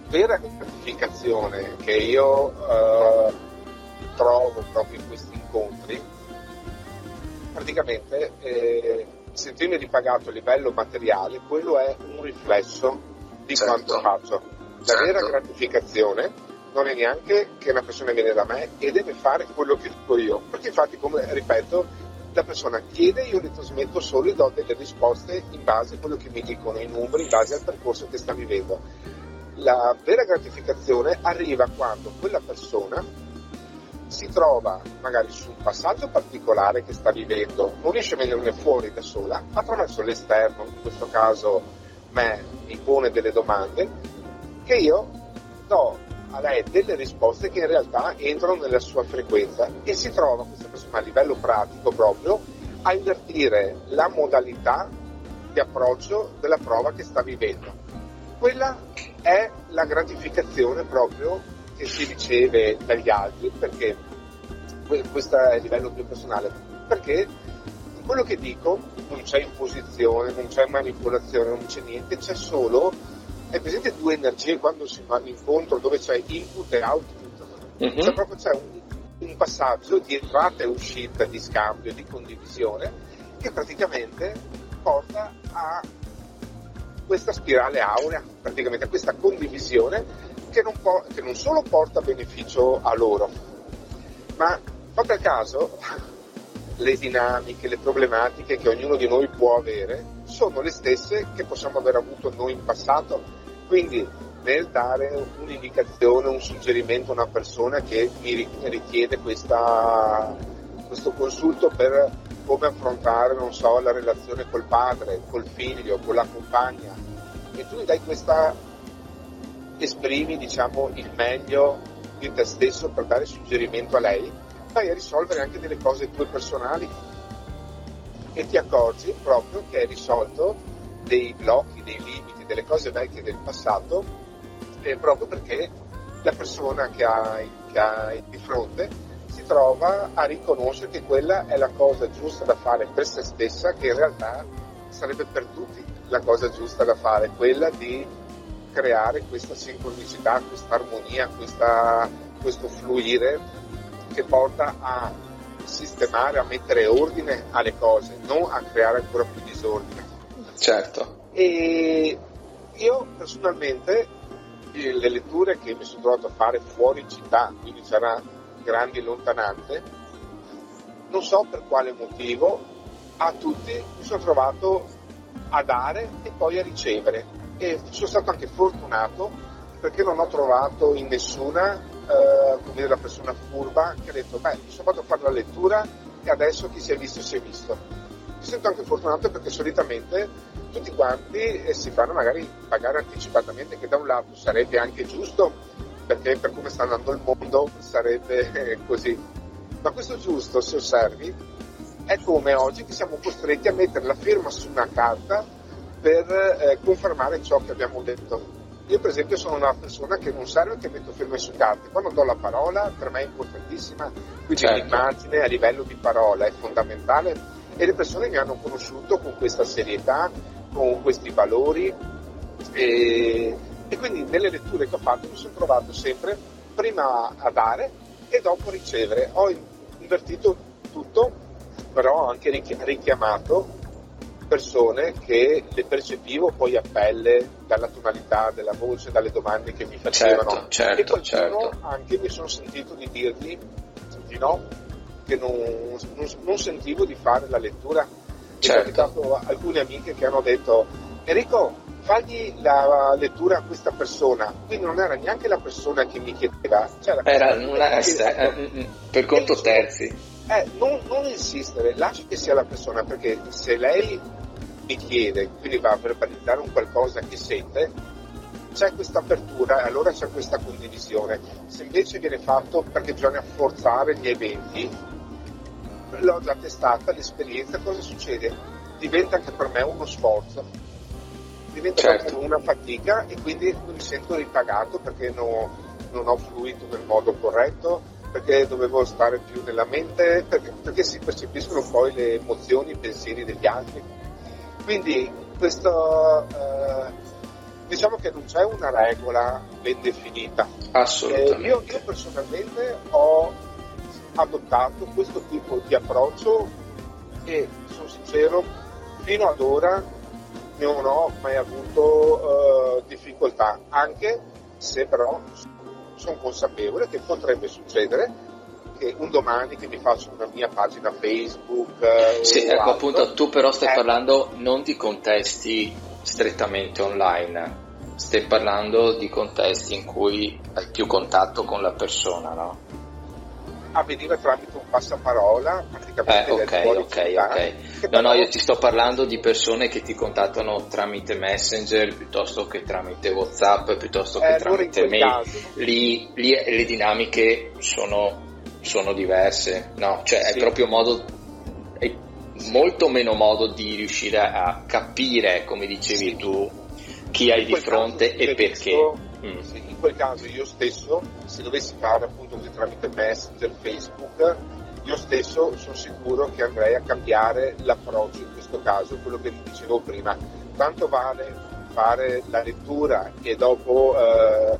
vera gratificazione che io eh, trovo proprio in questi incontri, praticamente eh, sentirmi ripagato a livello materiale, quello è un riflesso di certo. quanto faccio. La certo. vera gratificazione non è neanche che una persona viene da me e deve fare quello che dico io, perché infatti, come ripeto, la persona chiede, io le trasmetto solo e do delle risposte in base a quello che mi dicono i numeri, in base al percorso che sta vivendo. La vera gratificazione arriva quando quella persona si trova magari su un passaggio particolare che sta vivendo, non riesce a venirne fuori da sola, attraverso l'esterno, in questo caso me mi pone delle domande, che io do a lei delle risposte che in realtà entrano nella sua frequenza e si trova questa persona a livello pratico proprio a invertire la modalità di approccio della prova che sta vivendo. Quella è la gratificazione proprio che si riceve dagli altri, perché questo è il livello più personale, perché quello che dico non c'è imposizione, non c'è manipolazione, non c'è niente, c'è solo è presente due energie quando si fa l'incontro dove c'è input e output? Mm-hmm. Cioè proprio c'è un, un, passaggio di entrata e uscita, di scambio, di condivisione che praticamente porta a questa spirale aurea, praticamente a questa condivisione che non, po- che non solo porta beneficio a loro, ma fate caso le dinamiche, le problematiche che ognuno di noi può avere sono le stesse che possiamo aver avuto noi in passato? Quindi nel dare un'indicazione, un suggerimento a una persona che mi richiede questa, questo consulto per come affrontare, non so, la relazione col padre, col figlio, con la compagna, e tu gli dai questa, esprimi diciamo il meglio di te stesso per dare suggerimento a lei, vai a risolvere anche delle cose tue personali. E ti accorgi proprio che hai risolto dei blocchi, dei limiti delle cose vecchie del passato eh, proprio perché la persona che hai, che hai di fronte si trova a riconoscere che quella è la cosa giusta da fare per se stessa, che in realtà sarebbe per tutti la cosa giusta da fare, quella di creare questa sincronicità, questa armonia, questa, questo fluire che porta a sistemare, a mettere ordine alle cose, non a creare ancora più disordine. Certo. E io personalmente le letture che mi sono trovato a fare fuori città, quindi sarà grandi e lontananze, non so per quale motivo, a tutti mi sono trovato a dare e poi a ricevere. E sono stato anche fortunato perché non ho trovato in nessuna eh, come la persona furba che ha detto beh mi sono fatto fare la lettura e adesso chi si è visto si è visto. Mi sento anche fortunato perché solitamente tutti quanti e si fanno magari pagare anticipatamente, che da un lato sarebbe anche giusto, perché per come sta andando il mondo sarebbe eh, così. Ma questo giusto, se osservi, è come oggi che siamo costretti a mettere la firma su una carta per eh, confermare ciò che abbiamo detto. Io per esempio sono una persona che non serve che metto firme su carte, quando do la parola per me è importantissima, quindi certo. l'immagine a livello di parola è fondamentale e le persone mi hanno conosciuto con questa serietà, con questi valori e, e quindi nelle letture che ho fatto mi sono trovato sempre prima a dare e dopo a ricevere. Ho invertito tutto, però ho anche richiamato persone che le percepivo poi a pelle dalla tonalità della voce, dalle domande che mi facevano. Certo, certo, e qualcuno certo. anche mi sono sentito di dirgli di no, che non, non, non sentivo di fare la lettura certo. Mi è capitato alcune amiche che hanno detto Enrico fagli la lettura a questa persona quindi non era neanche la persona che mi chiedeva cioè era una, eh, mm, mm, per conto terzi eh, non, non insistere lascia che sia la persona perché se lei mi chiede quindi va a verbalizzare un qualcosa che sente c'è questa apertura e allora c'è questa condivisione se invece viene fatto perché bisogna forzare gli eventi l'ho già testata l'esperienza, cosa succede? Diventa anche per me uno sforzo, diventa certo. una fatica e quindi mi sento ripagato perché no, non ho fluito nel modo corretto, perché dovevo stare più nella mente, perché, perché si percepiscono poi le emozioni, i pensieri degli altri. Quindi questo eh, diciamo che non c'è una regola ben definita. Assolutamente. Eh, io, io personalmente ho adottato questo tipo di approccio e sono sincero, fino ad ora non ho mai avuto uh, difficoltà, anche se però sono consapevole che potrebbe succedere che un domani che mi faccio una mia pagina Facebook. Eh, sì, ecco altro, appunto, tu però stai eh, parlando non di contesti strettamente online, stai parlando di contesti in cui hai più contatto con la persona, no? Avveniva tramite un passaparola praticamente eh, ok, ok, ok. No, no, io ti sto parlando di persone che ti contattano tramite Messenger piuttosto che tramite Whatsapp, piuttosto che eh, tramite mail. Lì, lì, le dinamiche sono, sono diverse, no? Cioè sì. è proprio modo, è molto meno modo di riuscire a capire, come dicevi sì. tu, chi hai di fronte e perché. Mm. in quel caso io stesso, se dovessi fare appunto tramite Messenger, Facebook, io stesso sono sicuro che andrei a cambiare l'approccio in questo caso, quello che dicevo prima. Tanto vale fare la lettura e dopo eh,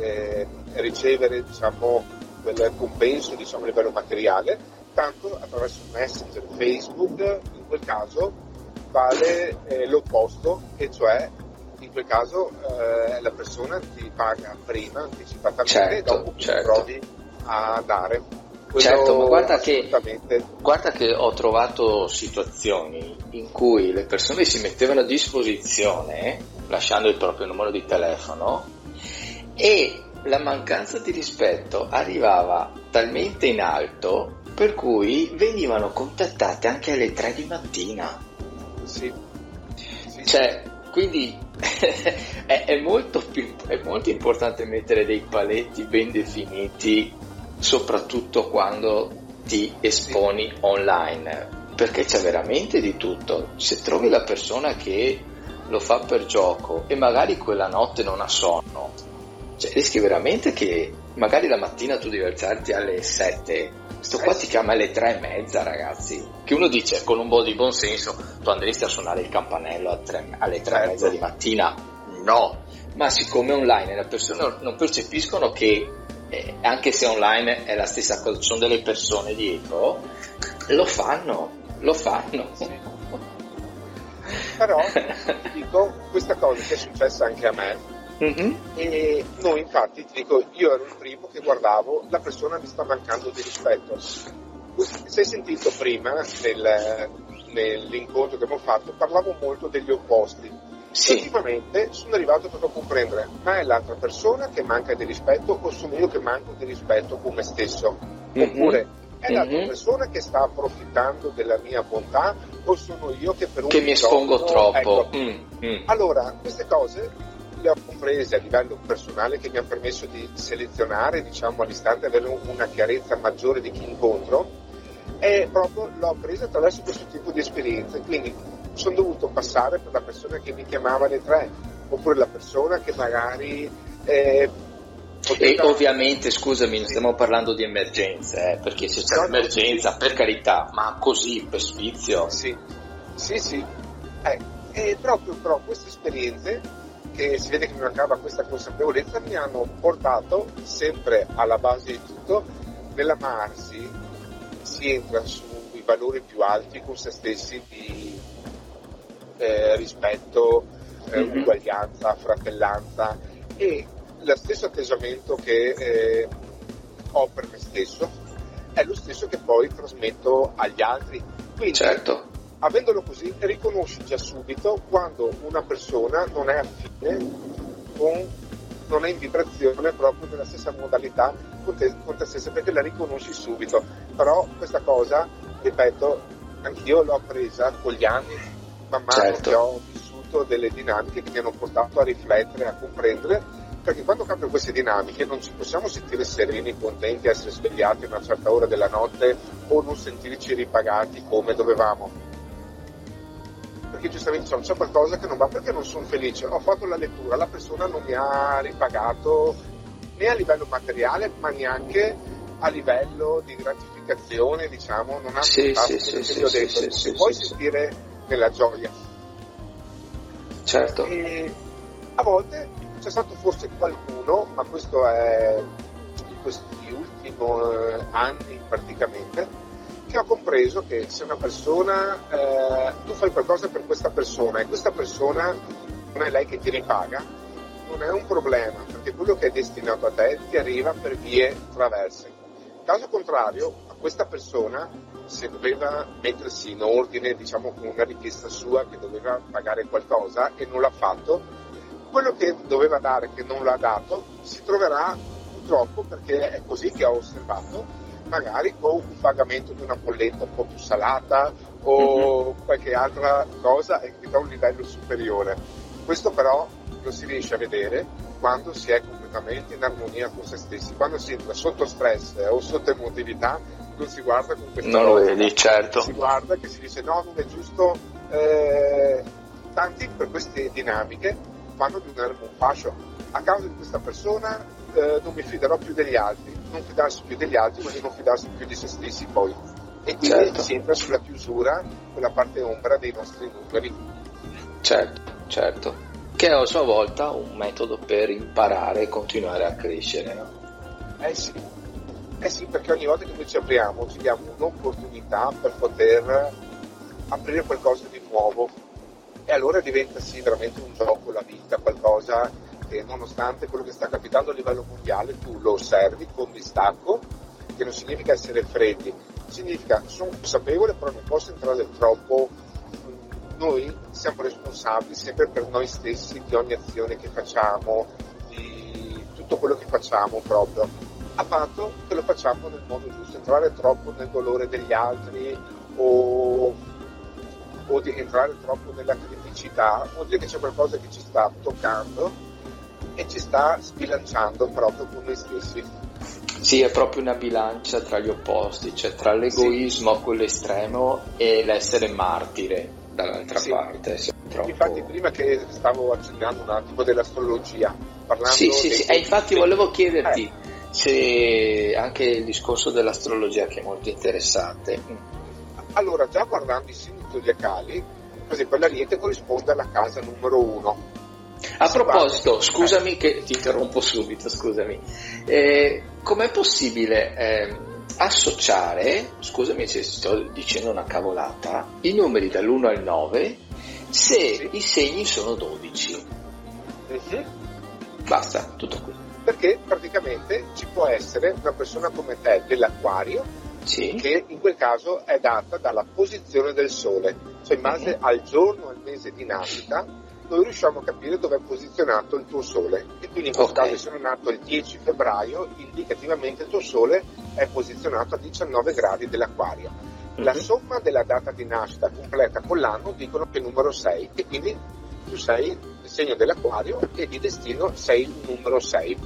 eh, ricevere diciamo, quel compenso diciamo, a livello materiale, tanto attraverso Messenger, Facebook, in quel caso vale eh, l'opposto, e cioè in quel caso eh, la persona ti paga prima anticipatamente certo, e dopo certo. provi a dare. Quello certo, ma guarda che, guarda che ho trovato situazioni in cui le persone si mettevano a disposizione lasciando il proprio numero di telefono e la mancanza di rispetto arrivava talmente in alto per cui venivano contattate anche alle 3 di mattina. Sì. sì cioè, quindi è, è, molto più, è molto importante mettere dei paletti ben definiti, soprattutto quando ti esponi online, perché c'è veramente di tutto. Se trovi la persona che lo fa per gioco e magari quella notte non ha sonno, cioè rischi veramente che magari la mattina tu devi alzarti alle 7 Sto qua ti chiama alle tre e mezza, ragazzi. Che uno dice con un po' di buon senso, tu andresti a suonare il campanello alle tre, alle tre certo. e mezza di mattina? No, ma siccome online le persone non percepiscono che eh, anche se online è la stessa cosa, ci sono delle persone dietro, lo fanno, lo fanno. Sì. Però dico questa cosa che è successa anche a me Mm-hmm. E noi infatti, ti dico, io ero il primo che guardavo, la persona mi sta mancando di rispetto. Si è sentito prima nel, nell'incontro che abbiamo fatto, parlavo molto degli opposti. Sì. Ultimamente sono arrivato proprio a comprendere, ma è l'altra persona che manca di rispetto o sono io che manco di rispetto con me stesso? Mm-hmm. Oppure è l'altra mm-hmm. persona che sta approfittando della mia bontà o sono io che per un che mi espongo troppo? Ecco. Mm-hmm. Allora, queste cose le ho comprese a livello personale che mi hanno permesso di selezionare diciamo, all'istante, avere una chiarezza maggiore di chi incontro e proprio l'ho presa attraverso questo tipo di esperienze. Quindi sono dovuto passare per la persona che mi chiamava alle tre, oppure la persona che magari... Eh, e ovviamente, scusami, non stiamo parlando di emergenze, eh, perché se c'è no, un'emergenza, per carità, ma così, per sfizio. Sì, sì, sì. Eh, e proprio però queste esperienze che si vede che mi mancava questa consapevolezza, mi hanno portato sempre alla base di tutto nell'amarsi, si entra sui valori più alti con se stessi di eh, rispetto, eh, mm-hmm. uguaglianza, fratellanza e lo stesso atteggiamento che eh, ho per me stesso è lo stesso che poi trasmetto agli altri. Quindi, certo avendolo così riconosci già subito quando una persona non è affine con non è in vibrazione proprio nella stessa modalità con te, con te stessa perché la riconosci subito però questa cosa ripeto anch'io l'ho presa con gli anni man mano certo. che ho vissuto delle dinamiche che mi hanno portato a riflettere a comprendere perché quando cambiano queste dinamiche non ci possiamo sentire sereni, contenti, essere svegliati a una certa ora della notte o non sentirci ripagati come dovevamo perché giustamente diciamo, c'è qualcosa che non va perché non sono felice, ho fatto la lettura, la persona non mi ha ripagato né a livello materiale ma neanche a livello di gratificazione, diciamo, non ha sì, sì, sì, sì, ho detto, sì, sì, puoi sentire nella gioia. Certo. E a volte c'è stato forse qualcuno, ma questo è in questi ultimi eh, anni praticamente, che ho compreso che se una persona, eh, tu fai qualcosa per questa persona e questa persona non è lei che ti ripaga, non è un problema, perché quello che è destinato a te ti arriva per vie traverse. Caso contrario, a questa persona, se doveva mettersi in ordine, diciamo con una richiesta sua che doveva pagare qualcosa e non l'ha fatto, quello che doveva dare, che non l'ha dato, si troverà purtroppo, perché è così che ho osservato, magari con un pagamento di una bolletta un po' più salata o mm-hmm. qualche altra cosa che da un livello superiore. Questo però lo si riesce a vedere quando si è completamente in armonia con se stessi. Quando si entra sotto stress o sotto emotività non si guarda con questa Non lo vedi, certo. Si guarda che si dice no, non è giusto. Eh, tanti per queste dinamiche fanno di un erbo un fascio. A causa di questa persona eh, non mi fiderò più degli altri. Non fidarsi più degli altri, ma di non fidarsi più di se stessi poi. E quindi certo. si entra sulla chiusura, quella parte ombra dei nostri numeri. Certo, certo che è a sua volta un metodo per imparare e continuare a crescere. No? Eh sì, eh sì, perché ogni volta che noi ci apriamo ci diamo un'opportunità per poter aprire qualcosa di nuovo e allora diventa sì veramente un gioco la vita, qualcosa che nonostante quello che sta capitando a livello mondiale tu lo osservi con distacco, che non significa essere freddi, significa sono consapevole però non posso entrare troppo noi siamo responsabili sempre per noi stessi di ogni azione che facciamo, di tutto quello che facciamo proprio, a patto che lo facciamo nel modo giusto, entrare troppo nel dolore degli altri o, o di entrare troppo nella criticità, vuol dire che c'è qualcosa che ci sta toccando e ci sta sbilanciando proprio con noi stessi. Sì, è proprio una bilancia tra gli opposti, cioè tra l'egoismo, sì. quello estremo, e l'essere martire dall'altra sì. parte. Troppo... Infatti, prima che stavo accennando un attimo dell'astrologia, parlando sì, sì, sì. E infatti volevo chiederti eh. se anche il discorso dell'astrologia che è molto interessante. Allora, già guardando i segni zodiacali, per esempio l'Ariete corrisponde alla casa numero uno. A proposito, scusami eh. che ti interrompo subito, scusami. Eh, com'è possibile eh, associare, scusami se sto dicendo una cavolata, i numeri dall'1 al 9 se i segni sono 12. Mm-hmm. Basta, tutto qui. Perché praticamente ci può essere una persona come te dell'acquario sì. che in quel caso è data dalla posizione del sole, cioè in base mm-hmm. al giorno e al mese di nascita noi riusciamo a capire dove è posizionato il tuo sole e quindi in questo okay. caso sono nato il 10 febbraio indicativamente il tuo sole è posizionato a 19 gradi dell'acquario mm-hmm. la somma della data di nascita completa con l'anno dicono che è il numero 6 e quindi tu sei il segno dell'acquario e di destino sei il numero 6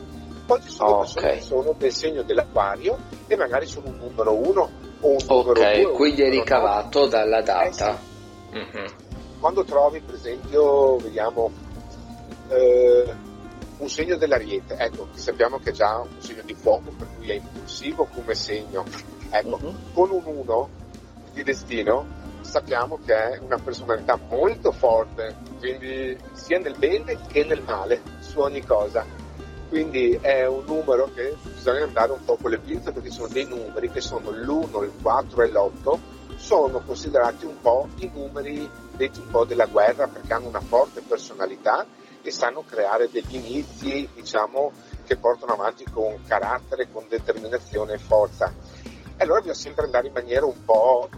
poi ci sono okay. persone che sono del segno dell'acquario e magari sono un numero 1 o un numero 2 ok quindi è ricavato dalla data eh sì. mm-hmm quando trovi per esempio, vediamo, eh, un segno dell'ariete, ecco, sappiamo che è già un segno di fuoco, per cui è impulsivo come segno, ecco, uh-huh. con un 1 di destino sappiamo che è una personalità molto forte, quindi sia nel bene che nel male, su ogni cosa. Quindi è un numero che bisogna andare un po' con le pinze perché sono dei numeri che sono l'1, il 4 e l'8, sono considerati un po' i numeri detti un po' della guerra perché hanno una forte personalità e sanno creare degli inizi, diciamo, che portano avanti con carattere, con determinazione e forza. E allora bisogna sempre andare in maniera un po'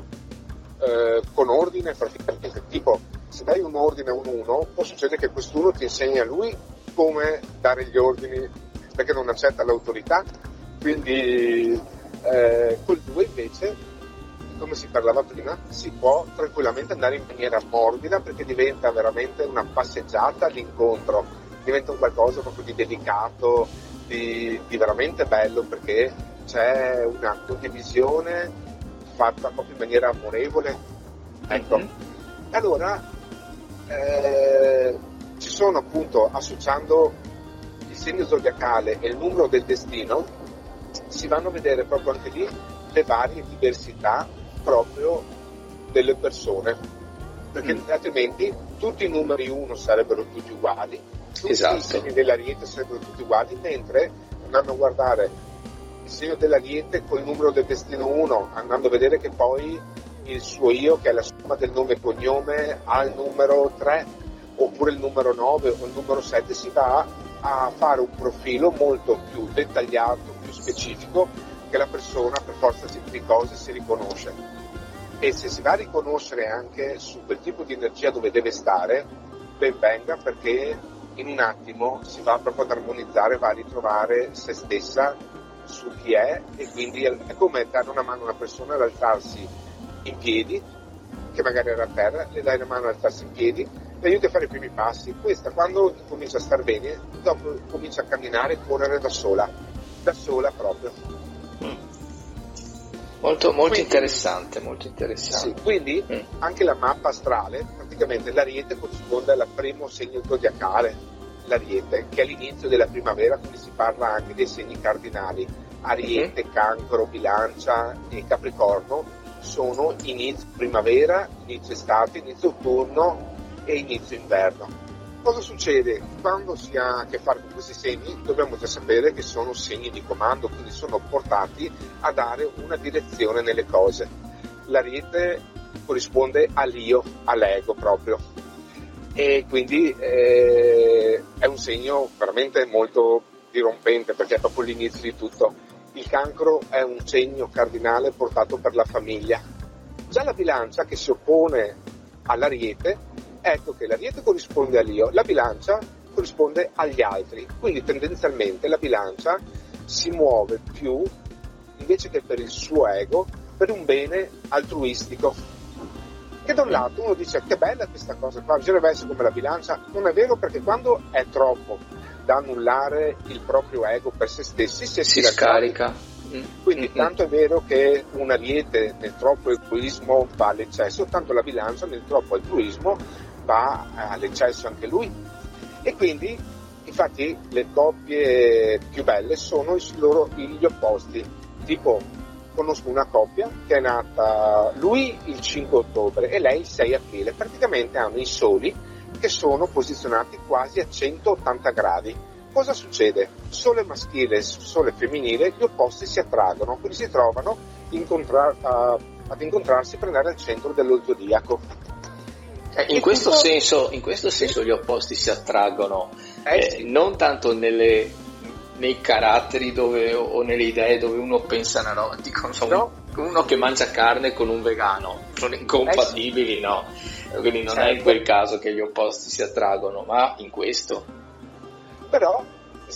eh, con ordine, praticamente, tipo se dai un ordine a un uno, può succedere che quest'uno ti insegni a lui come dare gli ordini perché non accetta l'autorità, quindi eh, col 2 invece come si parlava prima, si può tranquillamente andare in maniera morbida perché diventa veramente una passeggiata all'incontro, diventa un qualcosa proprio di delicato, di, di veramente bello perché c'è una condivisione fatta proprio in maniera amorevole. Ecco. Mm-hmm. Allora, eh, ci sono appunto, associando il segno zodiacale e il numero del destino, si vanno a vedere proprio anche lì le varie diversità proprio delle persone, perché mm. altrimenti tutti i numeri 1 sarebbero tutti uguali, tutti esatto. i segni dell'ariete sarebbero tutti uguali, mentre andando a guardare il segno dell'ariete con il numero del destino 1, andando a vedere che poi il suo io, che è la somma del nome e cognome, ha il numero 3, oppure il numero 9 o il numero 7, si va a fare un profilo molto più dettagliato, più specifico, che la persona per forza di cose si riconosce. E se si va a riconoscere anche su quel tipo di energia dove deve stare, ben venga perché in un attimo si va proprio ad armonizzare, va a ritrovare se stessa su chi è e quindi è come dare una mano a una persona ad alzarsi in piedi, che magari era a terra, le dai una mano ad alzarsi in piedi, le aiuti a fare i primi passi. Questa quando comincia a star bene, dopo comincia a camminare e correre da sola, da sola proprio. Molto, molto quindi, interessante, molto interessante. Sì, quindi mm. anche la mappa astrale, praticamente l'ariete corrisponde al primo segno zodiacale, l'ariete, che è l'inizio della primavera, quindi si parla anche dei segni cardinali. Ariete, mm. cancro, bilancia e capricorno sono inizio primavera, inizio estate, inizio autunno e inizio inverno. Cosa succede? Quando si ha a che fare con questi segni dobbiamo già sapere che sono segni di comando, quindi sono portati a dare una direzione nelle cose. L'ariete corrisponde all'io, all'ego proprio. E quindi eh, è un segno veramente molto dirompente perché è proprio l'inizio di tutto. Il cancro è un segno cardinale portato per la famiglia. Già la bilancia che si oppone all'ariete, ecco che l'ariete corrisponde all'io, la bilancia corrisponde agli altri. Quindi tendenzialmente la bilancia si muove più, invece che per il suo ego, per un bene altruistico che da un lato uno dice che bella questa cosa qua, bisognerebbe essere come la bilancia, non è vero perché quando è troppo da annullare il proprio ego per se stessi si, si scarica. Quindi mm-hmm. tanto è vero che un ariete nel troppo egoismo va all'eccesso, tanto la bilancia nel troppo altruismo va all'eccesso anche lui. E quindi infatti le coppie più belle sono loro, gli opposti, tipo conosco una coppia che è nata lui il 5 ottobre e lei il 6 aprile, praticamente hanno i soli che sono posizionati quasi a 180 gradi. Cosa succede? Sole maschile e sole femminile, gli opposti si attraggono, quindi si trovano incontra- uh, ad incontrarsi per andare al centro dello zodiaco. Eh, in, questo tutto... senso, in, questo senso, gli opposti si attraggono, eh, eh, non tanto nelle nei caratteri dove, o nelle idee dove uno pensa una roba, dico, so, no. uno che mangia carne con un vegano, sono incompatibili, eh sì. no? Quindi non certo. è in quel caso che gli opposti si attraggono, ma in questo. Però,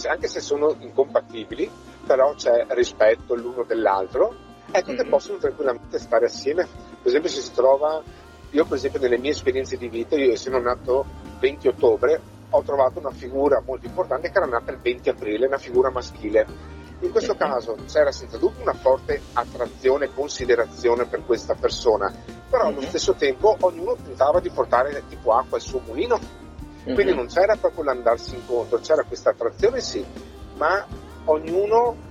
anche se sono incompatibili, però c'è rispetto l'uno dell'altro, ecco mm-hmm. che possono tranquillamente stare assieme. Per esempio se si trova, io per esempio nelle mie esperienze di vita, io essendo nato 20 ottobre, ho trovato una figura molto importante che era nata il 20 aprile, una figura maschile. In questo caso c'era senza dubbio una forte attrazione e considerazione per questa persona, però allo stesso tempo ognuno tentava di portare tipo acqua al suo mulino, quindi non c'era proprio l'andarsi incontro, c'era questa attrazione sì, ma ognuno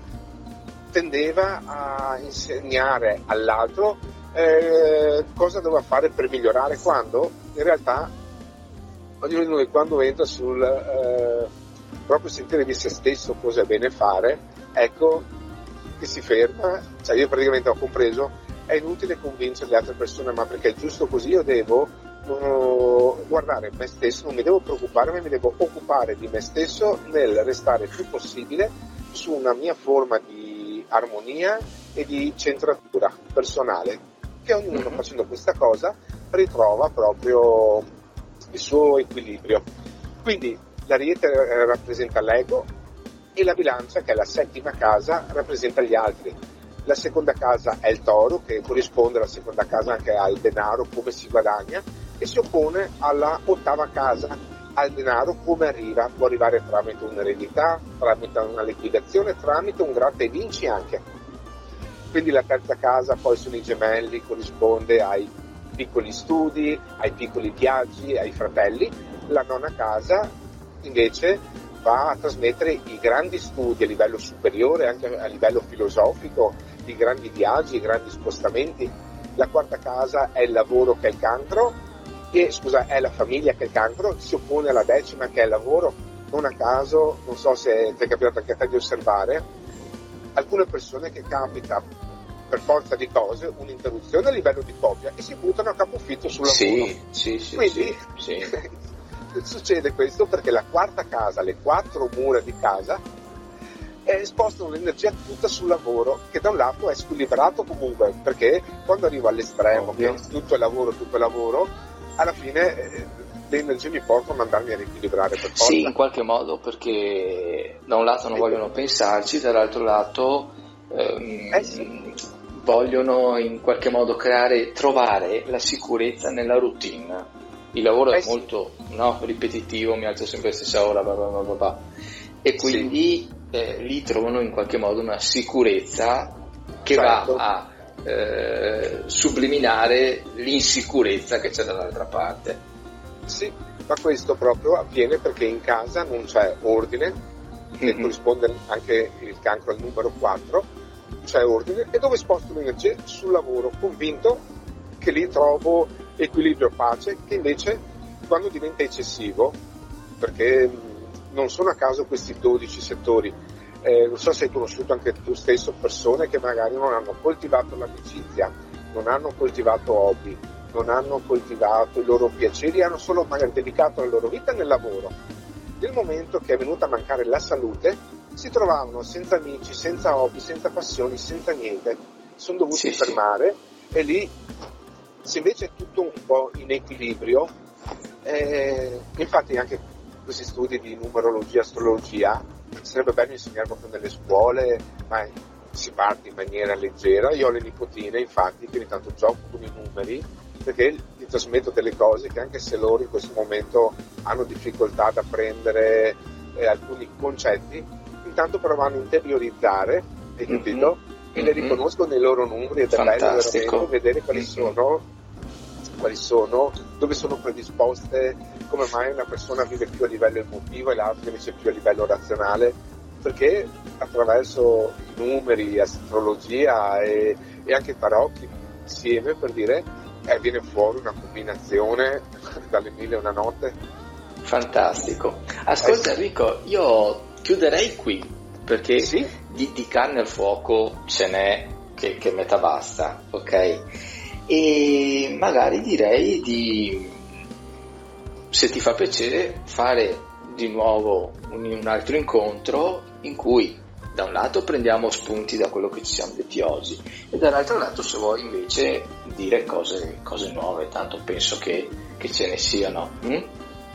tendeva a insegnare all'altro eh, cosa doveva fare per migliorare? Quando in realtà ognuno di noi quando entra sul eh, proprio sentire di se stesso cosa è bene fare, ecco che si ferma, cioè io praticamente ho compreso, è inutile convincere le altre persone, ma perché è giusto così, io devo uh, guardare me stesso, non mi devo preoccupare, ma mi devo occupare di me stesso nel restare il più possibile su una mia forma di armonia e di centratura personale, che ognuno facendo questa cosa ritrova proprio il suo equilibrio. Quindi l'ariete rappresenta l'ego e la bilancia, che è la settima casa, rappresenta gli altri. La seconda casa è il toro, che corrisponde alla seconda casa anche al denaro, come si guadagna, e si oppone alla ottava casa, al denaro come arriva, può arrivare tramite un'eredità, tramite una liquidazione, tramite un gratta e vinci anche. Quindi la terza casa poi sono i gemelli, corrisponde ai piccoli studi, ai piccoli viaggi, ai fratelli. La nonna casa invece va a trasmettere i grandi studi a livello superiore, anche a livello filosofico, i grandi viaggi, i grandi spostamenti. La quarta casa è il lavoro che è il cancro, e scusa, è la famiglia che è il cancro, si oppone alla decima che è il lavoro. Non a caso, non so se ti è capitato anche a te di osservare, alcune persone che capita per forza di cose un'interruzione a livello di coppia e si buttano a capofitto sul lavoro. Sì, sì, sì. Quindi, sì, sì. succede questo perché la quarta casa, le quattro mura di casa, eh, spostano l'energia tutta sul lavoro, che da un lato è squilibrato comunque, perché quando arrivo all'estremo, che tutto è lavoro, tutto è lavoro, alla fine eh, le energie mi portano a mandarmi a riequilibrare per forza. Sì, in qualche modo, perché da un lato non vogliono pensarci, dall'altro lato ehm, eh sì. vogliono in qualche modo creare, trovare la sicurezza nella routine. Il lavoro eh è sì. molto no, ripetitivo, mi alzo sempre alla stessa ora, blah blah blah e quindi sì. eh, lì trovano in qualche modo una sicurezza che certo. va a eh, subliminare l'insicurezza che c'è dall'altra parte. Sì, ma questo proprio avviene perché in casa non c'è ordine, che mm-hmm. corrisponde anche il cancro al numero 4, c'è ordine e dove sposto l'energia sul lavoro, convinto che lì trovo equilibrio pace, che invece quando diventa eccessivo, perché non sono a caso questi 12 settori, eh, non so se hai conosciuto anche tu stesso persone che magari non hanno coltivato l'amicizia, non hanno coltivato hobby, non hanno coltivato i loro piaceri, hanno solo magari dedicato la loro vita nel lavoro. Nel momento che è venuta a mancare la salute, si trovavano senza amici, senza hobby, senza passioni, senza niente. Sono dovuti sì, fermare sì. e lì, se invece è tutto un po' in equilibrio, eh, infatti anche questi studi di numerologia, astrologia, sarebbe bello insegnare proprio nelle scuole, ma si parte in maniera leggera. Io ho le nipotine, infatti, che ogni tanto gioco con i numeri perché gli trasmetto delle cose che anche se loro in questo momento hanno difficoltà ad apprendere eh, alcuni concetti, intanto provano a interiorizzare, hai mm-hmm. capito? Mm-hmm. E le riconosco nei loro numeri ed è bello veramente vedere quali mm-hmm. sono, quali sono, dove sono predisposte, come mai una persona vive più a livello emotivo e l'altra invece più a livello razionale, perché attraverso i numeri, astrologia e, e anche i tarocchi insieme per dire e viene fuori una combinazione dalle mille e una notte. Fantastico. Ascolta eh sì. Enrico, io chiuderei qui perché sì? di, di, carne al fuoco ce n'è che, che metà basta, ok? E magari direi di, se ti fa piacere, fare di nuovo un, un altro incontro in cui da un lato prendiamo spunti da quello che ci siamo detti oggi e dall'altro lato se vuoi invece dire cose, cose nuove, tanto penso che, che ce ne siano. Mm?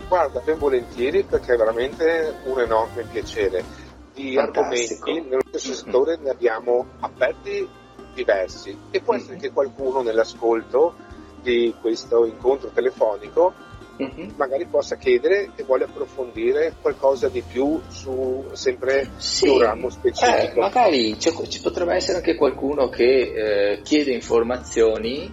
Guarda, ben volentieri perché è veramente un enorme piacere. Di Fantastico. argomenti nello stesso settore ne abbiamo aperti diversi e può essere mm-hmm. che qualcuno nell'ascolto di questo incontro telefonico mm-hmm. magari possa chiedere e vuole approfondire qualcosa di più su sempre sì. un ramo specifico. Eh, magari ci potrebbe essere anche qualcuno che eh, chiede informazioni,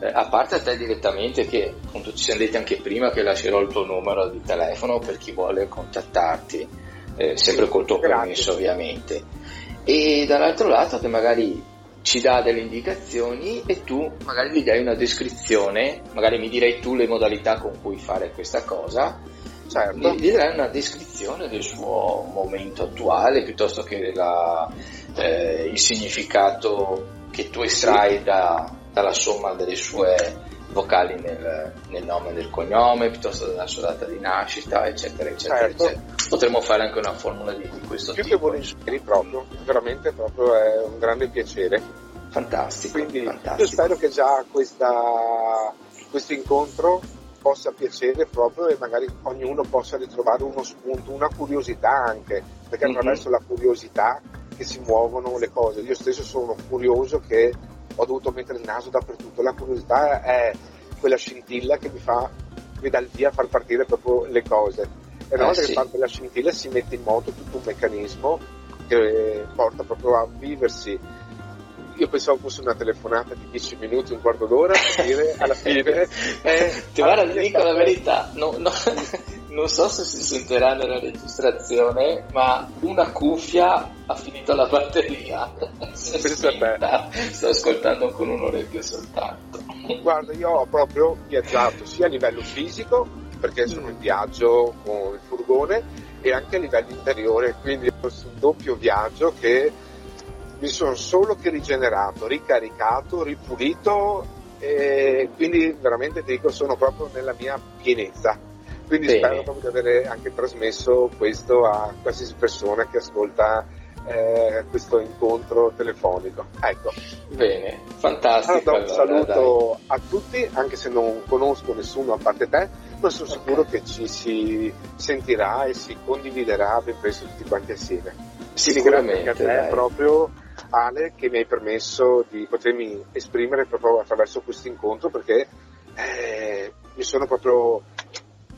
eh, a parte a te direttamente, che appunto ci siamo detti anche prima che lascerò il tuo numero di telefono per chi vuole contattarti, eh, sempre col tuo Grazie. permesso ovviamente. E dall'altro lato che magari ci dà delle indicazioni e tu magari gli dai una descrizione, magari mi direi tu le modalità con cui fare questa cosa, certo. gli, dai una descrizione del suo momento attuale piuttosto che la, eh, il significato che tu estrai da, dalla somma delle sue vocali nel, nel, nome del cognome, piuttosto della sua data di nascita, eccetera, eccetera, certo. eccetera. Potremmo fare anche una formula di, di questo Più tipo. Più che volentieri proprio, veramente proprio è un grande piacere. Fantastico. Quindi fantastico. io spero che già questo incontro possa piacere proprio e magari ognuno possa ritrovare uno spunto, una curiosità anche, perché mm-hmm. attraverso la curiosità che si muovono le cose. Io stesso sono curioso che ho dovuto mettere il naso dappertutto. La curiosità è quella scintilla che mi fa, mi dà il via a far partire proprio le cose. E una eh, volta sì. che parte la scintilla si mette in moto tutto un meccanismo che porta proprio a viversi io pensavo fosse una telefonata di 10 minuti, un quarto d'ora, per dire alla fine. eh, ti guarda, ti dico la verità, no, no, non so se si sentirà nella registrazione, ma una cuffia ha finito la batteria. Sto ascoltando con un orecchio soltanto. Guarda, io ho proprio viaggiato sia a livello fisico, perché sono in viaggio con il furgone, e anche a livello interiore, quindi è un doppio viaggio che mi sono solo che rigenerato, ricaricato, ripulito e quindi veramente ti dico sono proprio nella mia pienezza. Quindi Bene. spero proprio di avere anche trasmesso questo a qualsiasi persona che ascolta eh, questo incontro telefonico. Ecco. Bene, fantastico. Allora, un saluto dai. a tutti, anche se non conosco nessuno a parte te, ma sono okay. sicuro che ci si sentirà e si condividerà ben presto tutti quanti assieme. Ringrazio anche a te dai. proprio Ale che mi hai permesso di potermi esprimere proprio attraverso questo incontro perché eh, mi sono proprio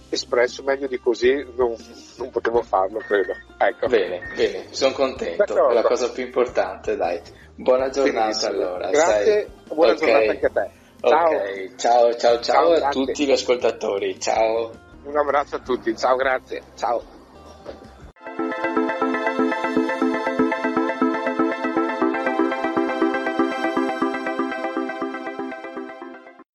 espresso meglio di così non, non potevo farlo, credo. Ecco. Bene, bene, sono contento, D'accordo. è la cosa più importante, dai. Buona giornata Benissimo. allora. Grazie, sai. buona okay. giornata anche a te. Ciao. Okay. ciao, ciao, ciao, ciao a grazie. tutti gli ascoltatori. Ciao. Un abbraccio a tutti, ciao, grazie. Ciao.